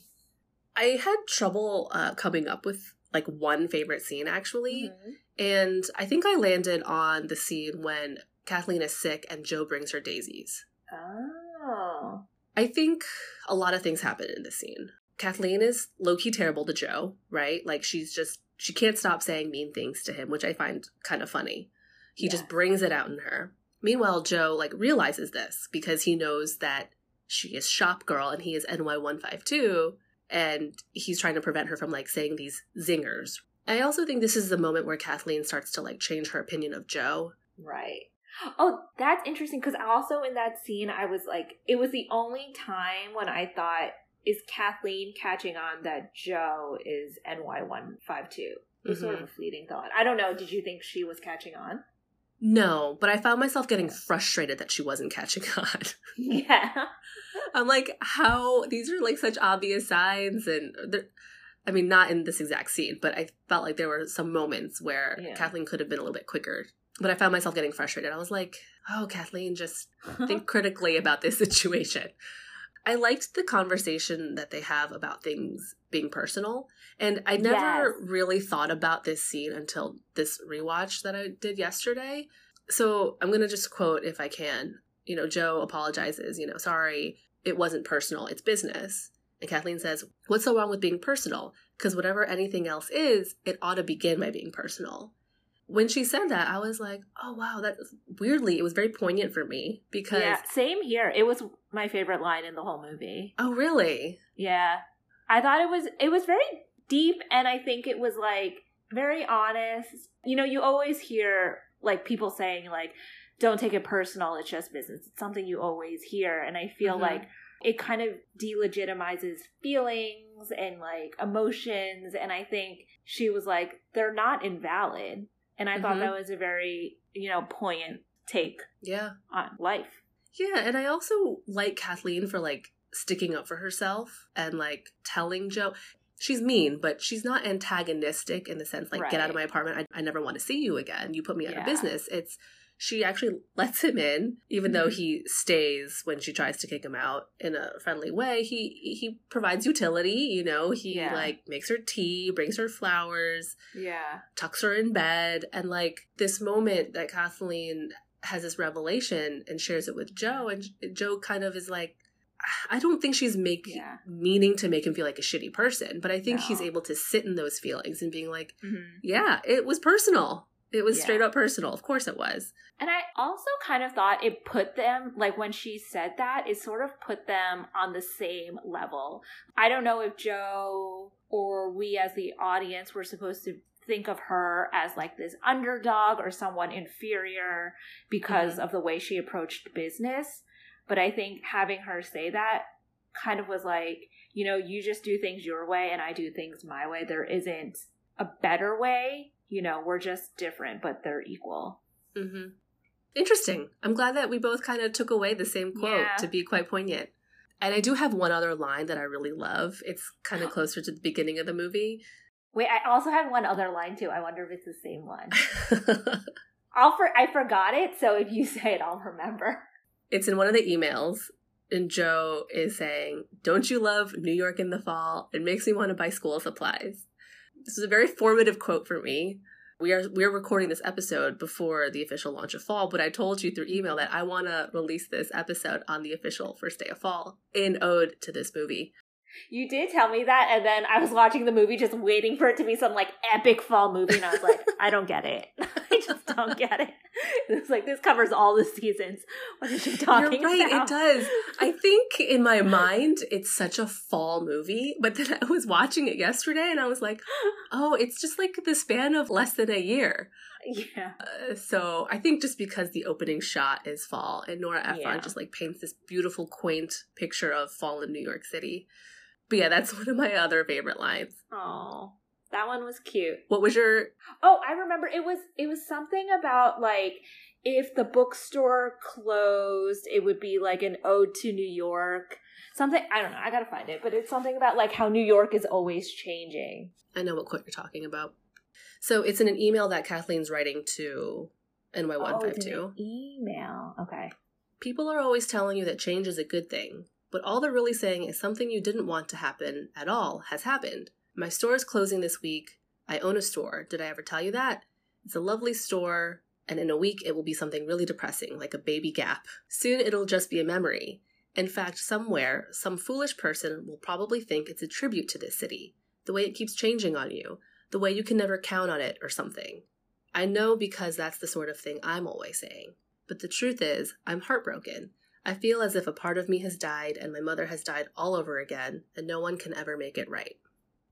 I had trouble uh, coming up with like one favorite scene actually. Mm-hmm. And I think I landed on the scene when Kathleen is sick and Joe brings her daisies. Oh. I think a lot of things happen in this scene. Kathleen is low key terrible to Joe, right? Like she's just, she can't stop saying mean things to him, which I find kind of funny. He just brings it out in her. Meanwhile, Joe like realizes this because he knows that she is shop girl and he is NY152 and he's trying to prevent her from like saying these zingers. I also think this is the moment where Kathleen starts to like change her opinion of Joe. Right. Oh, that's interesting because also in that scene, I was like, it was the only time when I thought, is Kathleen catching on that Joe is NY152? It was sort of mm-hmm. a fleeting thought. I don't know. Did you think she was catching on? No, but I found myself getting frustrated that she wasn't catching on. Yeah. I'm like, how these are like such obvious signs, and I mean, not in this exact scene, but I felt like there were some moments where Yeah. Kathleen could have been a little bit quicker. But I found myself getting frustrated. I was like, oh, Kathleen, just think critically about this situation. I liked the conversation that they have about things being personal. And I never Yes. really thought about this scene until this rewatch that I did yesterday. So I'm going to just quote if I can. You know, Joe apologizes, you know, sorry, it wasn't personal, it's business. And Kathleen says, What's so wrong with being personal? Because whatever anything else is, it ought to begin by being personal. When she said that, I was like, oh wow, that weirdly, it was very poignant for me because, yeah, same here. It was my favorite line in the whole movie. oh really? Yeah. I thought it was it was very deep and I think it was like very honest. You know, you always hear like people saying like don't take it personal, it's just business. It's something you always hear and I feel Mhm. like it kind of delegitimizes feelings and like emotions and I think she was like they're not invalid. And I thought Mhm. that was a very, you know, poignant take Yeah. on life. Yeah, and I also like Kathleen for like sticking up for herself and like telling Joe. She's mean, but she's not antagonistic in the sense like get out of my apartment. I, I never want to see you again. You put me out Yeah. of business. It's she actually lets him in, even though mm-hmm. he stays when she tries to kick him out in a friendly way. He he provides utility, you know. He Yeah. like makes her tea, brings her flowers, Yeah. tucks her in bed, and like this moment that Kathleen has this revelation and shares it with Joe, and Joe kind of is like. I don't think she's make Yeah. meaning to make him feel like a shitty person, but I think he's able to sit in those feelings and being like, hmm yeah, it was personal. It was Yeah. straight up personal. Of course it was. And I also kind of thought it put them, like when she said that, it sort of put them on the same level. I don't know if Joe or we as the audience were supposed to think of her as like this underdog or someone inferior because of the way she approached business. But I think having her say that kind of was like, you know, you just do things your way and I do things my way. There isn't a better way. You know, we're just different, but they're equal. hmm Interesting. I'm glad that we both kind of took away the same quote Yeah. to be quite poignant. And I do have one other line that I really love. It's kind of closer to the beginning of the movie. Wait, I also had one other line too. I wonder if it's the same one. I'll for I forgot it, so if you say it, I'll remember. it's in one of the emails, and Joe is saying, Don't you love New York in the fall? It makes me want to buy school supplies. This is a very formative quote for me. We are we are recording this episode before the official launch of fall, but I told you through email that I want to release this episode on the official first day of fall in ode to this movie. You did tell me that, and then I was watching the movie just waiting for it to be some like epic fall movie, and I was like, I don't get it. I just don't get it. It's like this covers all the seasons. What is she talking You're right, about? it does. I think in my mind it's such a fall movie, but then I was watching it yesterday and I was like, oh, it's just like the span of less than a year. Yeah. Uh, so I think just because the opening shot is fall and Nora Ephron Yeah. just like paints this beautiful, quaint picture of fall in New York City. But yeah, that's one of my other favorite lines. Oh, that one was cute. What was your? Oh, I remember it was it was something about like if the bookstore closed, it would be like an ode to New York. Something I don't know, I gotta find it, but it's something about like how New York is always changing. I know what quote you're talking about. So it's in an email that Kathleen's writing to NY one Oh, five it's in two. an email. Okay. People are always telling you that change is a good thing, but all they're really saying is something you didn't want to happen at all has happened. My store is closing this week. I own a store. Did I ever tell you that? It's a lovely store, and in a week it will be something really depressing, like a baby gap. Soon it'll just be a memory. In fact, somewhere, some foolish person will probably think it's a tribute to this city, the way it keeps changing on you, the way you can never count on it or something. I know because that's the sort of thing I'm always saying. But the truth is, I'm heartbroken. I feel as if a part of me has died and my mother has died all over again, and no one can ever make it right.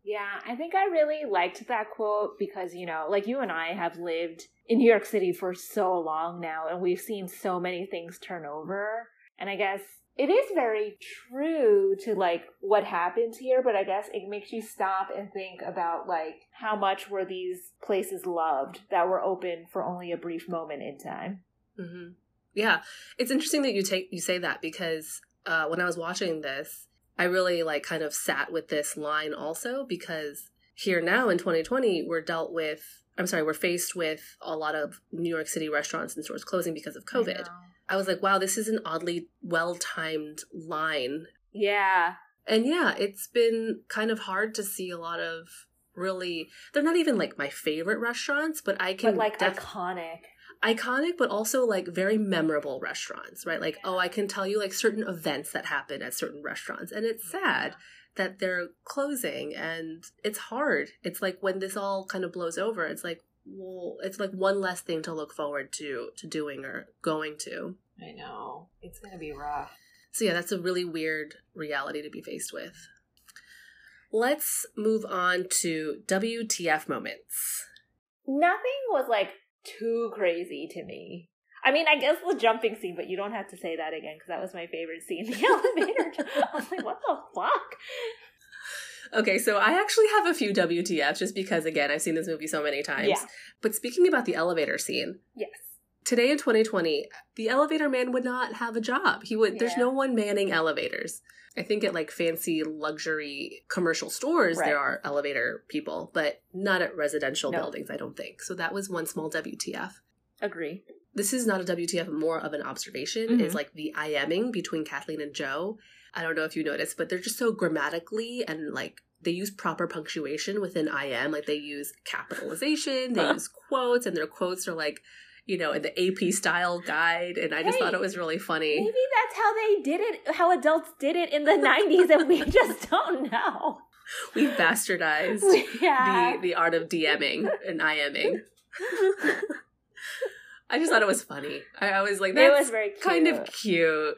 Yeah, I think I really liked that quote because, you know, like you and I have lived in New York City for so long now and we've seen so many things turn over. And I guess it is very true to like what happens here, but I guess it makes you stop and think about like how much were these places loved that were open for only a brief moment in time. hmm Yeah, it's interesting that you take you say that because uh, when I was watching this, I really like kind of sat with this line also because here now in 2020 we're dealt with. I'm sorry, we're faced with a lot of New York City restaurants and stores closing because of COVID. I. I was like, wow, this is an oddly well timed line Yeah. And yeah, it's been kind of hard to see a lot of really they're not even like my favorite restaurants, but I can But like def- iconic. Iconic but also like very memorable restaurants, right? Like, oh, I can tell you like certain events that happen at certain restaurants and it's sad that they're closing and it's hard. It's like when this all kind of blows over, it's like well, it's like one less thing to look forward to to doing or going to. I know. It's going to be rough. So yeah, that's a really weird reality to be faced with. Let's move on to WTF moments. nothing was like too crazy to me. I mean, I guess the jumping scene, but you don't have to say that again because that was my favorite scene. The elevator. I was like, what the fuck? Okay, so I actually have a few WTFs just because again, I've seen this movie so many times. Yeah. But speaking about the elevator scene, Yes. Today in 2020, the elevator man would not have a job. He would there's no one manning elevators. I think at like fancy luxury commercial stores Right. there are elevator people, but not at residential No. buildings, I don't think. So that was one small WTF. Agree. this is not a WTF, more of an observation, Mhm. is like the IMing between Kathleen and Joe. I don't know if you noticed, but they're just so grammatically and like they use proper punctuation within IM. Like they use capitalization, they Huh. use quotes, and their quotes are like, you know, in the AP style guide. And I just thought it was really funny. Maybe that's how they did it, how adults did it in the 90s, and we just don't know. We've bastardized yeah. the, the art of DMing and IMing. I just thought it was funny. I, I was like, it that's was very kind of cute.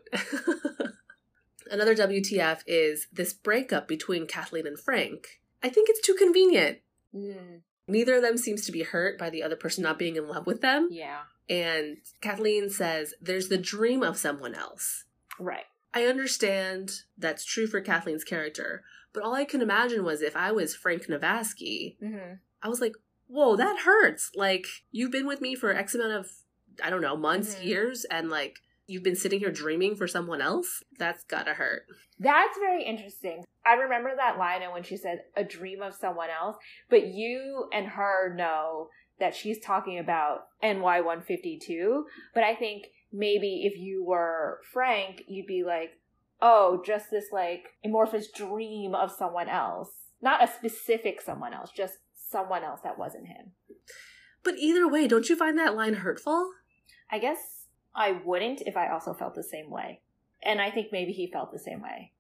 Another WTF is this breakup between Kathleen and Frank. I think it's too convenient. Mm, Neither of them seems to be hurt by the other person not being in love with them. yeah. And Kathleen says, There's the dream of someone else. Right. I understand that's true for Kathleen's character, but all I can imagine was if I was Frank Navasky, Mm-hmm. I was like, whoa, that hurts. Like, you've been with me for X amount of, I don't know, months, Mhm. years, and like, you've been sitting here dreaming for someone else? That's gotta hurt. That's very interesting. I remember that line and when she said a dream of someone else, but you and her know that she's talking about NY 152. But I think maybe if you were Frank, you'd be like, oh, just this like amorphous dream of someone else. Not a specific someone else, just someone else that wasn't him. But either way, don't you find that line hurtful? I guess I wouldn't if I also felt the same way. And I think maybe he felt the same way.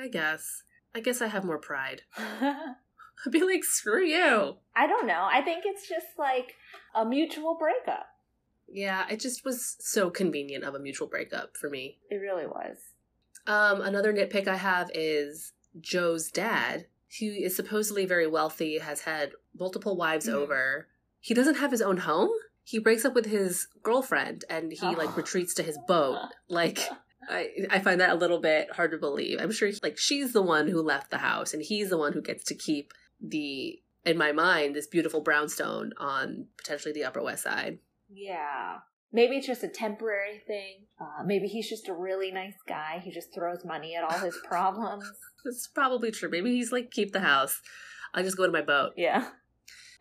I guess. I guess I have more pride. I'd be like, screw you. I don't know. I think it's just like a mutual breakup. Yeah, it just was so convenient of a mutual breakup for me. It really was. Um, another nitpick I have is Joe's dad. He is supposedly very wealthy, has had multiple wives Mhm. over. He doesn't have his own home. He breaks up with his girlfriend and he like Oh. retreats to his boat. Like I, I find that a little bit hard to believe. I'm sure like she's the one who left the house and he's the one who gets to keep the in my mind this beautiful brownstone on potentially the Upper West Side. Yeah. Maybe it's just a temporary thing. Uh, maybe he's just a really nice guy. He just throws money at all his problems. That's probably true. Maybe he's like keep the house. I just go to my boat. Yeah.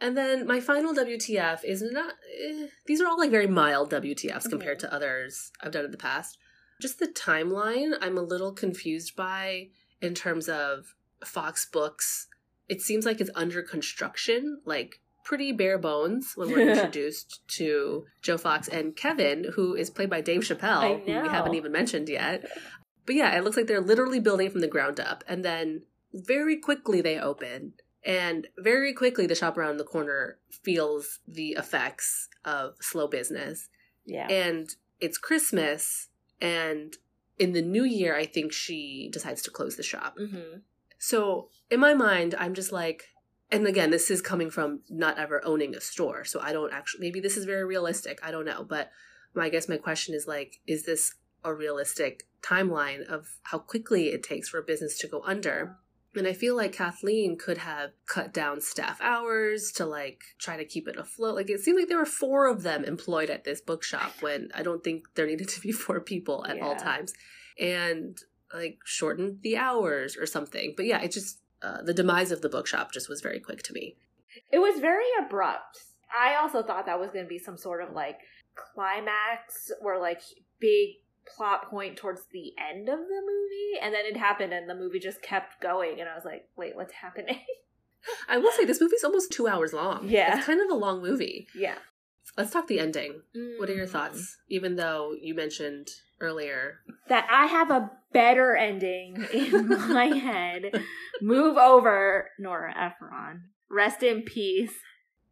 And then my final WTF is not. Eh, these are all like very mild WTFs compared Mhm. to others I've done in the past. Just the timeline, I'm a little confused by in terms of Fox Books. It seems like it's under construction, like pretty bare bones when we're introduced to Joe Fox and Kevin, who is played by Dave Chappelle, who we haven't even mentioned yet. But yeah, it looks like they're literally building from the ground up. And then very quickly they open. And very quickly the shop around the corner feels the effects of slow business. Yeah. And it's Christmas. And in the new year, I think she decides to close the shop. mm-hmm. So in my mind, I'm just like, and again, this is coming from not ever owning a store. So I don't actually, maybe this is very realistic. I don't know. But I guess my question is like, is this a realistic timeline of how quickly it takes for a business to go under? And I feel like Kathleen could have cut down staff hours to like try to keep it afloat. Like it seemed like there were four of them employed at this bookshop when I don't think there needed to be four people at all times. And like shortened the hours or something. But yeah, it just uh, the demise of the bookshop just was very quick to me. It was very abrupt. I also thought that was going to be some sort of like climax or like big plot point towards the end of the movie. And then it happened and the movie just kept going. And I was like, wait, what's happening? I will say this movie's almost two hours long. Yeah. it's kind of a long movie. yeah. Let's talk the ending. What are your Mm. thoughts? Even though you mentioned earlier, That I have a better ending in my head. Move over, Nora Ephron. Rest in peace.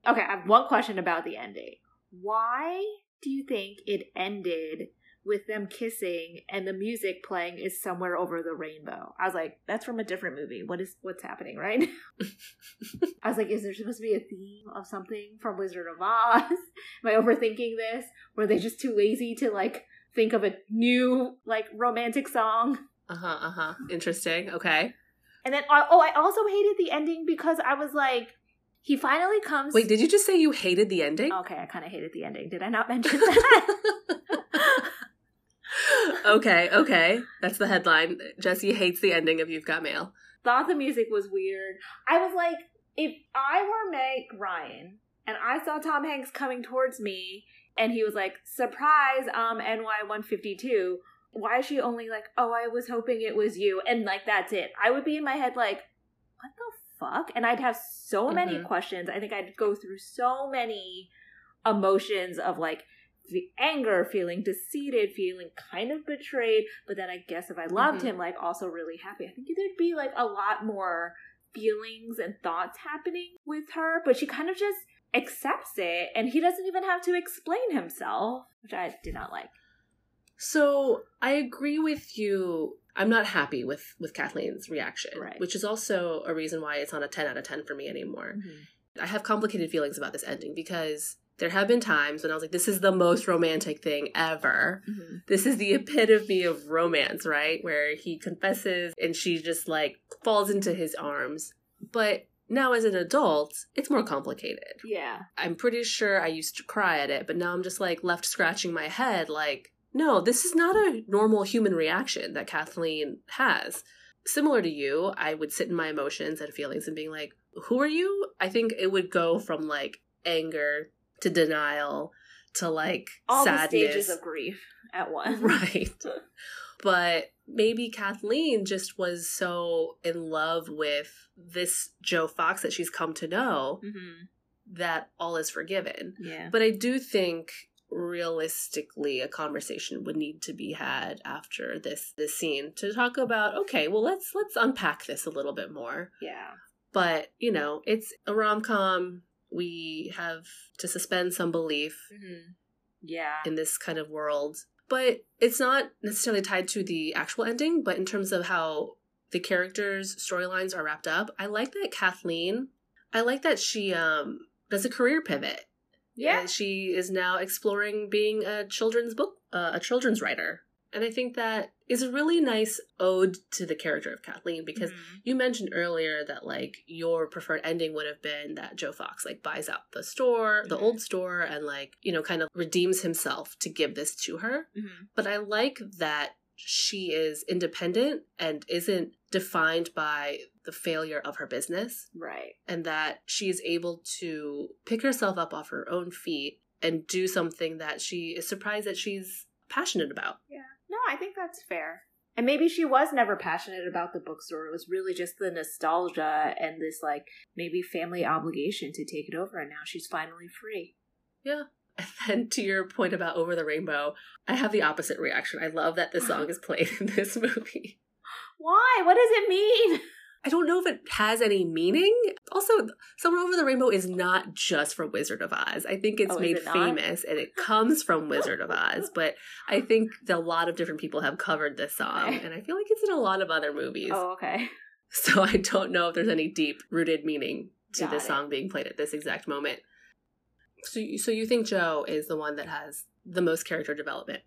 Okay, I have one question about the ending. Why do you think it ended with them kissing and the music playing is somewhere over the rainbow? I was like, that's from a different movie. What is what's happening right now? I was like, is there supposed to be a theme of something from Wizard of Oz? Am I overthinking this? Were they just too lazy to like think of a new like romantic song? uh huh, uh huh, interesting. Okay, And then oh, I also hated the ending because I was like, he finally comes. wait, did you just say you hated the ending? Okay, I kind of hated the ending. Did I not mention that? okay, okay, that's the headline. Jesse hates the ending of You've Got Mail. Thought the music was weird. I was like, if I were Meg Ryan and I saw Tom Hanks coming towards me And he was like, surprise, um, NY 152. Why is she only like, oh, I was hoping it was you? And like, that's it. I would be in my head like, what the fuck? And I'd have so many Mhm. questions. I think I'd go through so many emotions of like, anger, feeling defeated, feeling kind of betrayed, but then I guess if I loved Mhm. him, like also really happy. I think there'd be like a lot more feelings and thoughts happening with her, but she kind of just accepts it and he doesn't even have to explain himself, which I did not like. So I agree with you. I'm not happy with with Kathleen's reaction, Right. which is also a reason why it's not a 10 out of 10 for me anymore. I have complicated feelings about this ending because there have been times when I was like, this is the most romantic thing ever. Mm-hmm. This is the epitome of romance, right? Where he confesses and she just like falls into his arms. But now as an adult, it's more complicated. Yeah. I'm pretty sure I used to cry at it, but now I'm just like left scratching my head like, no, this is not a normal human reaction that Kathleen has. Similar to you, I would sit in my emotions and feelings and being like, who are you? I think it would go from like anger to denial to like All sadness. the stages of grief at once. right. But maybe Kathleen just was so in love with this Joe Fox that she's come to know hmm that all is forgiven. Yeah. But I do think realistically a conversation would need to be had after this this scene to talk about okay, well let's let's unpack this a little bit more. Yeah. But, you know, it's a rom-com. We have to suspend some belief hmm Yeah. in this kind of world. But it's not necessarily tied to the actual ending, but in terms of how the characters' storylines are wrapped up, I like that Kathleen, I like that she um does a career pivot. Yeah. And she is now exploring being a children's book, uh, a children's writer. And I think that is a really nice ode to the character of Kathleen because Mhm. you mentioned earlier that like your preferred ending would have been that Joe Fox like buys out the store, the Mhm. old store, and like, you know, kind of redeems himself to give this to her. Mhm. But I like that she is independent and isn't defined by the failure of her business Right. and that she is able to pick herself up off her own feet and do something that she is surprised that she's passionate about. Yeah. No, I think that's fair. And maybe she was never passionate about the bookstore. It was really just the nostalgia and this, like, maybe family obligation to take it over. And now she's finally free. Yeah. And then to your point about Over the Rainbow, I have the opposite reaction. I love that this song is played in this movie. Why? What does it mean? I don't know if it has any meaning. Also, Somewhere Over the Rainbow is not just for Wizard of Oz. I think it's Oh, made it famous and it comes from Wizard of Oz, but I think a lot of different people have covered this song, Okay. and I feel like it's in a lot of other movies. Oh, okay. So I don't know if there's any deep rooted meaning to Got this it. song being played at this exact moment. So, you- so you think Joe is the one that has the most character development?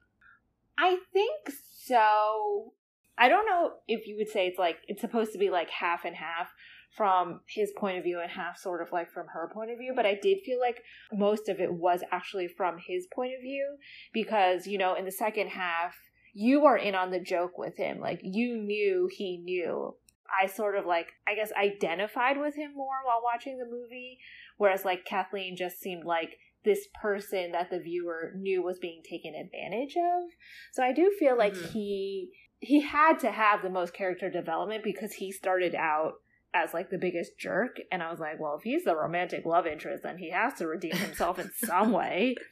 I think so. I don't know if you would say it's like it's supposed to be like half and half from his point of view and half sort of like from her point of view, but I did feel like most of it was actually from his point of view because, you know, in the second half, you are in on the joke with him. Like you knew he knew. I sort of like, I guess, identified with him more while watching the movie, whereas like Kathleen just seemed like this person that the viewer knew was being taken advantage of. So I do feel like Mhm. he he had to have the most character development because he started out as like the biggest jerk and I was like, well, if he's the romantic love interest, then he has to redeem himself in some way.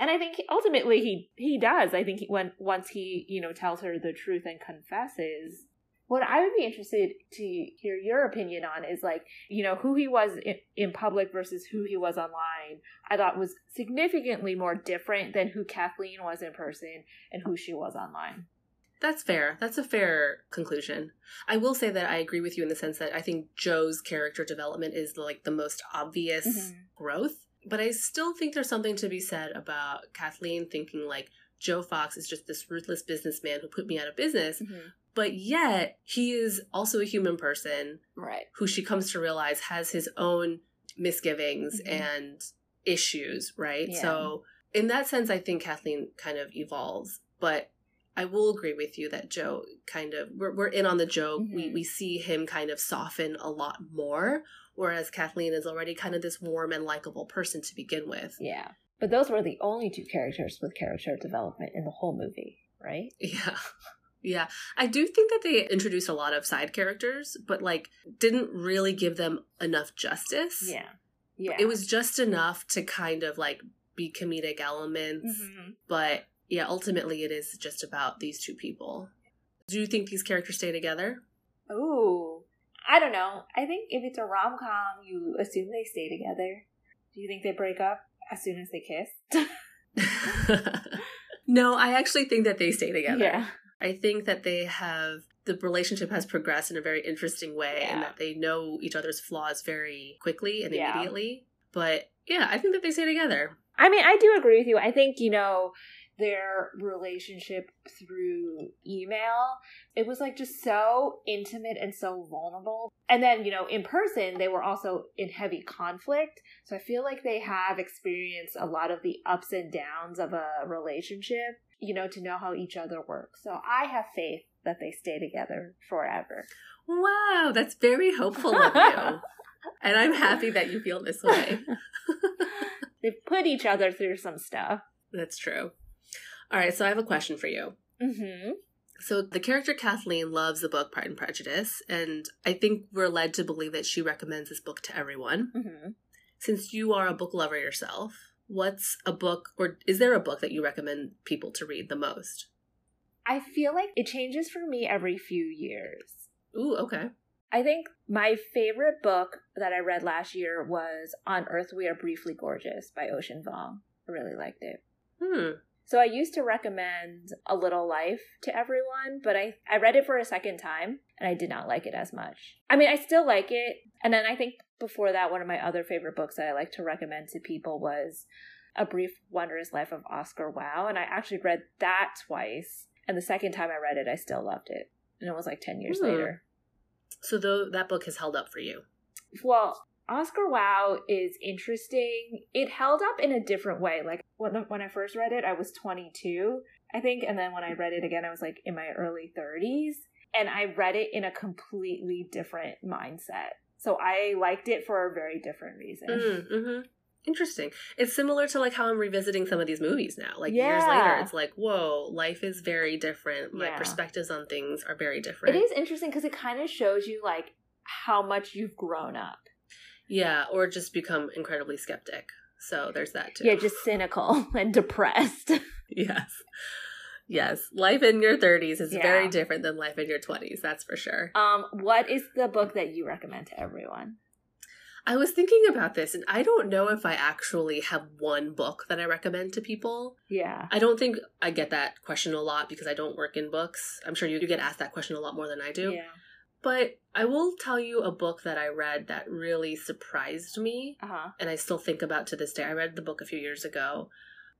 And I think ultimately he he does. I think he, when once he, you know, tells her the truth and confesses, what I would be interested to hear your opinion on is like, you know, who he was in, in public versus who he was online. I thought was significantly more different than who Kathleen was in person and who she was online. That's fair. That's a fair conclusion. I will say that I agree with you in the sense that I think Joe's character development is like the most obvious Mhm. growth. But I still think there's something to be said about Kathleen thinking like Joe Fox is just this ruthless businessman who put me out of business, but yet he is also a human person Right. who she comes to realize has his own misgivings Mhm. and issues, right? Yeah. So, in that sense, I think Kathleen kind of evolves. But I will agree with you that Joe kind of, we're, we're in on the joke. We, Mhm. we see him kind of soften a lot more, whereas Kathleen is already kind of this warm and likable person to begin with. Yeah. But those were the only two characters with character development in the whole movie, right? Yeah. Yeah. I do think that they introduced a lot of side characters, but like didn't really give them enough justice. Yeah. Yeah. It was just enough to kind of like be comedic elements, Mhm. but yeah, ultimately it is just about these two people. Do you think these characters stay together? Ooh. I don't know. I think if it's a rom com, you assume they stay together. Do you think they break up as soon as they kiss? no, I actually think that they stay together. Yeah. I think that they have the relationship has progressed in a very interesting way and that they know each other's flaws very quickly and Yeah. immediately. But yeah, I think that they stay together. I mean, I do agree with you. I think, you know, their relationship through email, it was like just so intimate and so vulnerable. And then, you know, in person, they were also in heavy conflict. So I feel like they have experienced a lot of the ups and downs of a relationship, you know, to know how each other works. So I have faith that they stay together forever. Wow, that's very hopeful of you. and I'm happy that you feel this way. They've put each other through some stuff. That's true. All right, so I have a question for you. Mm-hmm. So the character Kathleen loves the book Pride and Prejudice, and I think we're led to believe that she recommends this book to everyone. Mm-hmm. Since you are a book lover yourself, what's a book or is there a book that you recommend people to read the most? I feel like it changes for me every few years. Ooh, okay. I think my favorite book that I read last year was On Earth We Are Briefly Gorgeous by Ocean Vuong. I really liked it. Hmm. So I used to recommend A Little Life to everyone, but I, I read it for a second time and I did not like it as much. I mean, I still like it. And then I think before that, one of my other favorite books that I like to recommend to people was A Brief Wondrous Life of Oscar Wao. And I actually read that twice. And the second time I read it, I still loved it. And it was like 10 years Hmm. later. So though that book has held up for you. Well, Oscar Wao is interesting. It held up in a different way. Like when when I first read it, I was 22, I think, and then when I read it again, I was like in my early 30s, and I read it in a completely different mindset. So I liked it for a very different reason. Mm, hmm Interesting. It's similar to like how I'm revisiting some of these movies now. Like years later, it's like, whoa, life is very different. My Yeah. perspectives on things are very different. It is interesting because it kind of shows you like how much you've grown up. Yeah, or just become incredibly skeptic. So there's that too. Yeah, just cynical and depressed. yes. Yes. Life in your 30s is Yeah. very different than life in your 20s, that's for sure. Um, what is the book that you recommend to everyone? I was thinking about this, and I don't know if I actually have one book that I recommend to people. Yeah. I don't think I get that question a lot because I don't work in books. I'm sure you get asked that question a lot more than I do. Yeah. But I will tell you a book that I read that really surprised me, Uh huh. and I still think about to this day. I read the book a few years ago,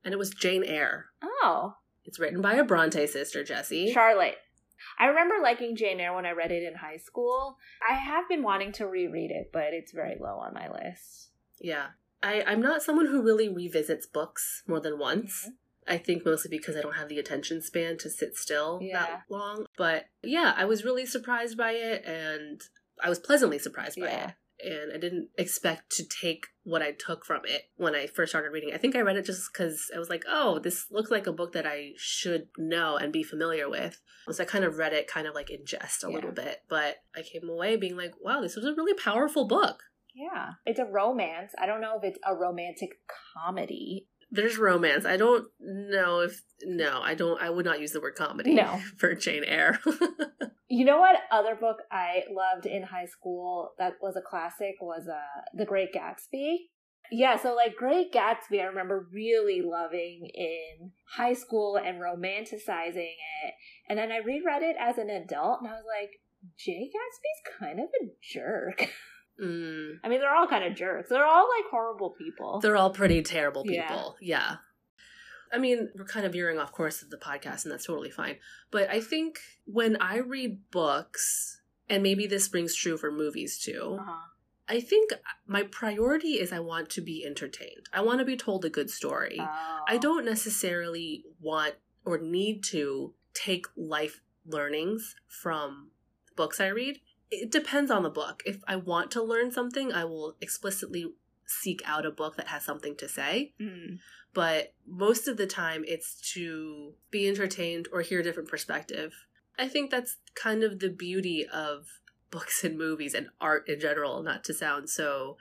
and it was Jane Eyre. Oh, It's written by a Bronte sister, Jessie. Charlotte. I remember liking Jane Eyre when I read it in high school. I have been wanting to reread it, but it's very low on my list. Yeah. I, I'm not someone who really revisits books more than once. Mhm. I think mostly because I don't have the attention span to sit still Yeah. that long. But yeah, I was really surprised by it and I was pleasantly surprised by Yeah. it. And I didn't expect to take what I took from it when I first started reading. I think I read it just because I was like, oh, this looks like a book that I should know and be familiar with. So I kind of read it kind of like in jest a Yeah. little bit. But I came away being like, wow, this was a really powerful book. Yeah. It's a romance. I don't know if it's a romantic comedy. There's romance. I don't know if no, I don't I would not use the word comedy No. for Jane Eyre. You know what other book I loved in high school that was a classic was uh The Great Gatsby. Yeah, so like Great Gatsby I remember really loving in high school and romanticizing it. And then I reread it as an adult and I was like, Jay Gatsby's kind of a jerk. mm, I mean, they're all kind of jerks. They're all like horrible people. they're all pretty terrible Yeah. people. Yeah. I mean, we're kind of veering off course of the podcast, and that's totally fine. But I think when I read books, and maybe this rings true for movies too, uh-huh. I think my priority is I want to be entertained. I want to be told a good story. Oh. I don't necessarily want or need to take life learnings from books I read. It depends on the book. If I want to learn something, I will explicitly seek out a book that has something to say. Mm. But most of the time, it's to be entertained or hear a different perspective. I think that's kind of the beauty of books and movies and art in general, not to sound so,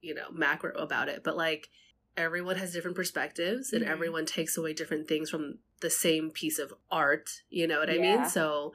you know, macro about it, but like everyone has different perspectives and Mhm. everyone takes away different things from the same piece of art. You know what I mean? So,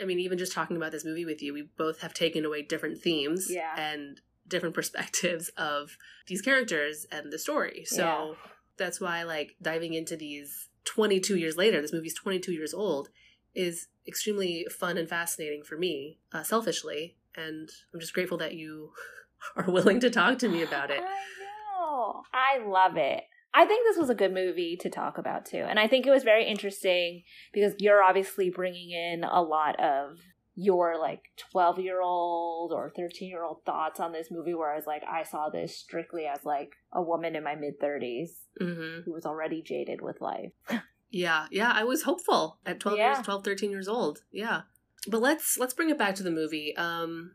I mean, even just talking about this movie with you, we both have taken away different themes Yeah. and different perspectives of these characters and the story. So Yeah. that's why, like, diving into these 22 years later, this movie's 22 years old, is extremely fun and fascinating for me, uh, selfishly. And I'm just grateful that you are willing to talk to me about it. I know. I love it. I think this was a good movie to talk about too. And I think it was very interesting because you're obviously bringing in a lot of your like 12 year old or 13 year old thoughts on this movie whereas like i saw this strictly as like a woman in my mid 30s hmm who was already jaded with life Yeah, yeah, I was hopeful at 12 Yeah. years, 12, 13 years old. Yeah. But let's let's bring it back to the movie. Um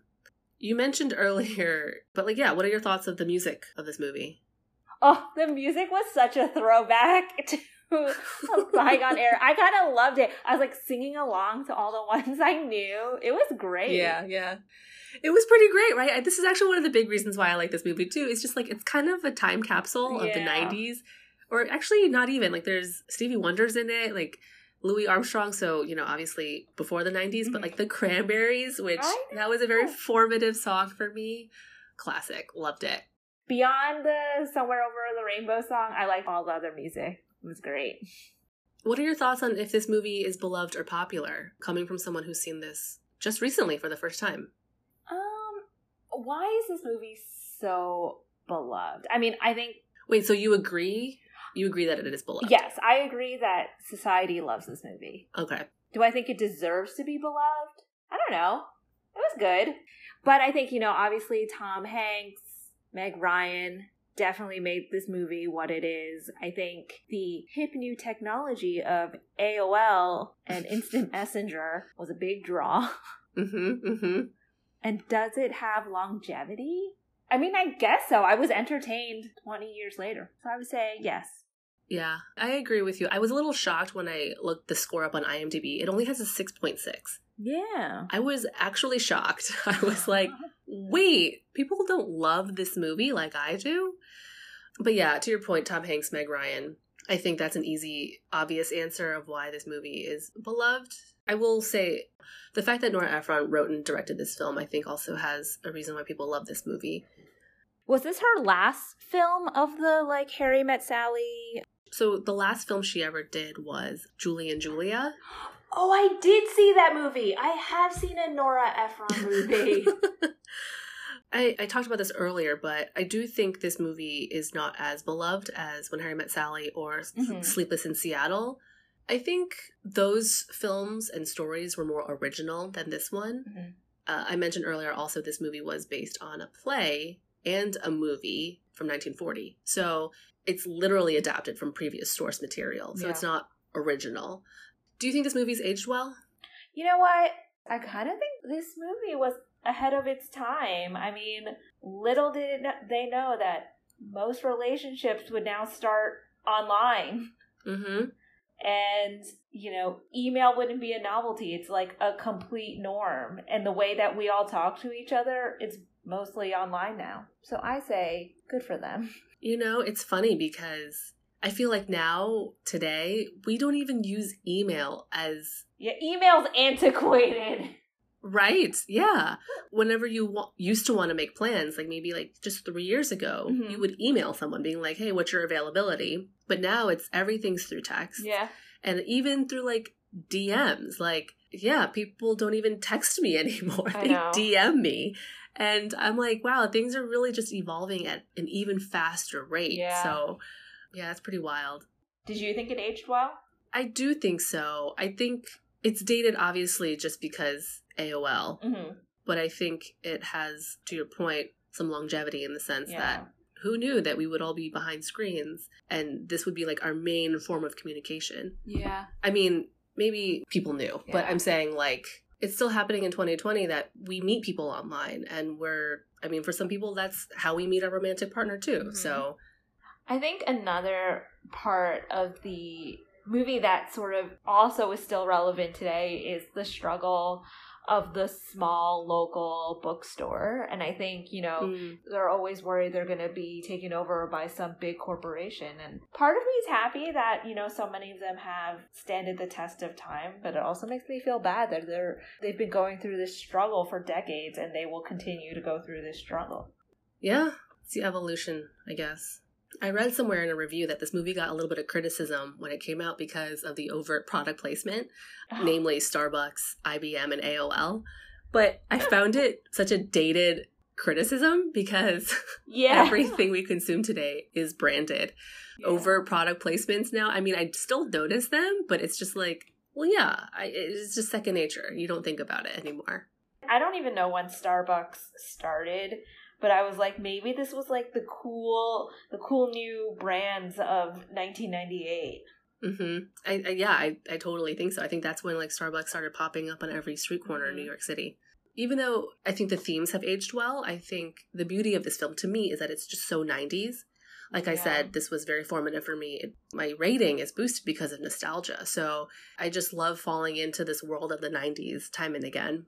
you mentioned earlier, but like yeah, what are your thoughts of the music of this movie? Oh the music was such a throwback to a bygone era i kind of loved it i was like singing along to all the ones i knew it was great Yeah, yeah. It was pretty great, right? This is actually one of the big reasons why I like this movie too. It's just like it's kind of a time capsule of the 90s. Or actually not even. Like there's Stevie Wonder's in it, like Louis Armstrong, so you know, obviously before the 90s, but Mhm. like the Cranberries, which that was a very formative song for me. Classic. Loved it. Beyond the Somewhere Over the Rainbow song, I like all the other music. It was great. What are your thoughts on if this movie is beloved or popular, coming from someone who's seen this just recently for the first time? Um, why is this movie so beloved? I mean, I think Wait, so you agree? You agree that it is beloved? yes, I agree that society loves this movie. Okay. Do I think it deserves to be beloved? I don't know. It was good. But I think, you know, obviously Tom Hanks, Meg Ryan definitely made this movie what it is. I think the hip new technology of AOL and Instant Messenger was a big draw. Mm-hmm. Mm-hmm. And does it have longevity? I mean, I guess so. I was entertained 20 years later. So I would say yes. Yeah, I agree with you. I was a little shocked when I looked the score up on IMDb. It only has a 6.6. Yeah. I was actually shocked. I was like, wait, people don't love this movie like I do? But yeah, to your point, Tom Hanks, Meg Ryan, I think that's an easy, obvious answer of why this movie is beloved. I will say the fact that Nora Ephron wrote and directed this film, I think also has a reason why people love this movie. Was this her last film of the like Harry Met Sally? So the last film she ever did was Julie and Julia. Oh, I did see that movie. I have seen a Nora Ephron movie. I, I talked about this earlier, but I do think this movie is not as beloved as When Harry Met Sally or Mhm. Sleepless in Seattle. I think those films and stories were more original than this one. Mhm. Uh, I mentioned earlier also this movie was based on a play and a movie from 1940. So it's literally adapted from previous source material. So Yeah. it's not original. Do you think this movie's aged well? you know what? I kind of think this movie was ahead of its time. I mean, little did it kn- they know that most relationships would now start online. Mm-hmm. and you know email wouldn't be a novelty it's like a complete norm and the way that we all talk to each other it's mostly online now so i say good for them You know, it's funny because I feel like now, today, we don't even use email as yeah email's antiquated right. Yeah. Whenever you wa- used to want to make plans, like maybe like just three years ago, Mhm. you would email someone being like, hey, what's your availability? But now it's everything's through text. yeah And even through like DMs. Like, yeah, people don't even text me anymore. I they know. DM me. And I'm like, wow, things are really just evolving at an even faster rate. Yeah. So, yeah, it's pretty wild. did you think it aged well I do think so. I think it's dated, obviously, just because AOL, mm-hmm. but I think it has, to your point, some longevity in the sense Yeah. that who knew that we would all be behind screens and this would be like our main form of communication. yeah I mean, maybe people knew, but I'm saying like it's still happening in 2020 that we meet people online and we're I mean for some people that's how we meet our romantic partner too. Mhm. So I think another part of the movie that sort of also is still relevant today is the struggle of the small local bookstore. And I think, you know, mm, they're always worried they're going to be taken over by some big corporation. And part of me is happy that, you know, so many of them have standed the test of time, but it also makes me feel bad that they're they've been going through this struggle for decades and they will continue to go through this struggle. yeah, it's the evolution, I guess. I read somewhere in a review that this movie got a little bit of criticism when it came out because of the overt product placement, ah. namely Starbucks, IBM, and AOL. But I found it such a dated criticism because yeah. everything we consume today is branded. Yeah. Overt product placements now. I mean, I still notice them, but it's just like, well, yeah, I, it's just second nature. You don't think about it anymore. I don't even know when Starbucks started, but I was like, maybe this was like the cool, the cool new brands of 1998. Mm-hmm. I, I yeah, I, I totally think so. I think that's when like Starbucks started popping up on every street corner in New Mhm. York City. Even though I think the themes have aged well, I think the beauty of this film to me is that it's just so 90s. Like I said, this was very formative for me. It- my rating is boosted because of nostalgia. So I just love falling into this world of the 90s time and again.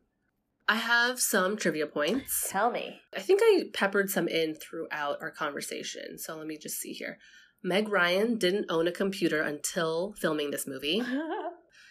I have some trivia points. Tell me. I think I peppered some in throughout our conversation. So let me just see here. Meg Ryan didn't own a computer until filming this movie.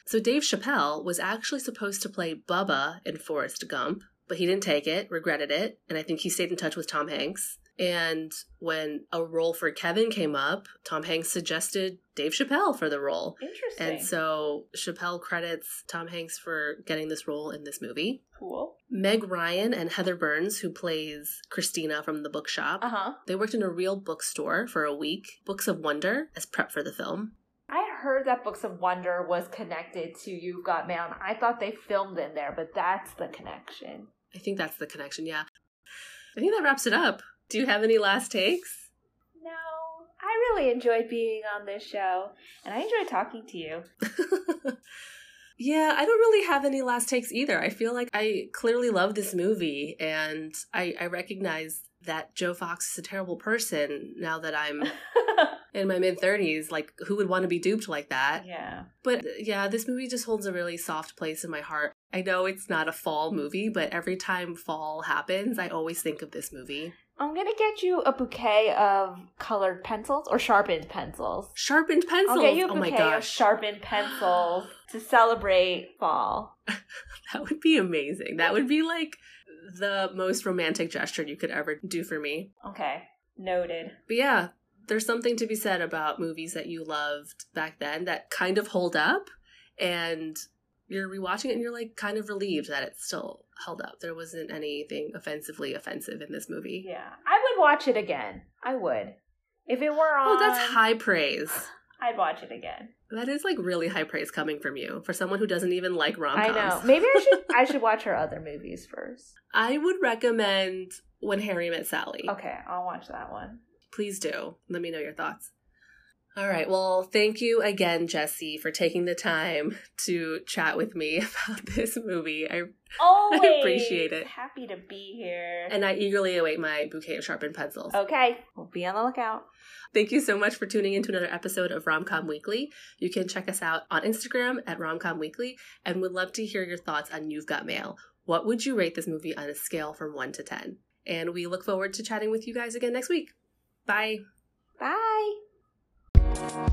So Dave Chappelle was actually supposed to play Bubba in Forrest Gump, but he didn't take it, regretted it, and I think he stayed in touch with Tom Hanks. And when a role for Kevin came up, Tom Hanks suggested Dave Chappelle for the role. Interesting. And so Chappelle credits Tom Hanks for getting this role in this movie. cool. Meg Ryan and Heather Burns, who plays Christina from the bookshop, Uh huh. they worked in a real bookstore for a week, Books of Wonder, as prep for the film. I heard that Books of Wonder was connected to You've Got Mail. I thought they filmed in there, but that's the connection. I think that's the connection, yeah. I think that wraps it up. Do you have any last takes? No, I really enjoyed being on this show, and I enjoy talking to you. yeah, I don't really have any last takes either. I feel like I clearly love this movie and I, I recognize that Joe Fox is a terrible person now that I'm in my mid 30s. Like, who would want to be duped like that? yeah. But yeah, this movie just holds a really soft place in my heart. I know it's not a fall movie, but every time fall happens, I always think of this movie. I'm gonna get you a bouquet of colored pencils or sharpened pencils. Sharpened pencils. I'll get you a oh my bouquet of sharpened pencils to celebrate fall. That would be amazing. That would be like the most romantic gesture you could ever do for me. Okay, noted. But yeah, there's something to be said about movies that you loved back then that kind of hold up and you're rewatching it and you're like kind of relieved that it still held up. There wasn't anything offensively offensive in this movie. Yeah, I would watch it again. I would. If it were on, Oh, that's high praise. I'd watch it again. That is like really high praise coming from you for someone who doesn't even like rom I coms. know. Maybe I should. I should watch her other movies first. I would recommend When Harry Met Sally. Okay, I'll watch that one. Please do. Let me know your thoughts. All right. Well, thank you again, Jesse, for taking the time to chat with me about this movie. I Always appreciate it. Happy to be here. and I eagerly await my bouquet of sharpened pencils. okay, we'll be on the lookout. Thank you so much for tuning in to another episode of Romcom Weekly. You can check us out on Instagram at Romcom Weekly and would love to hear your thoughts on You've Got Mail. What would you rate this movie on a scale from 1 to 10? And we look forward to chatting with you guys again next week. Bye. Bye. Thank you.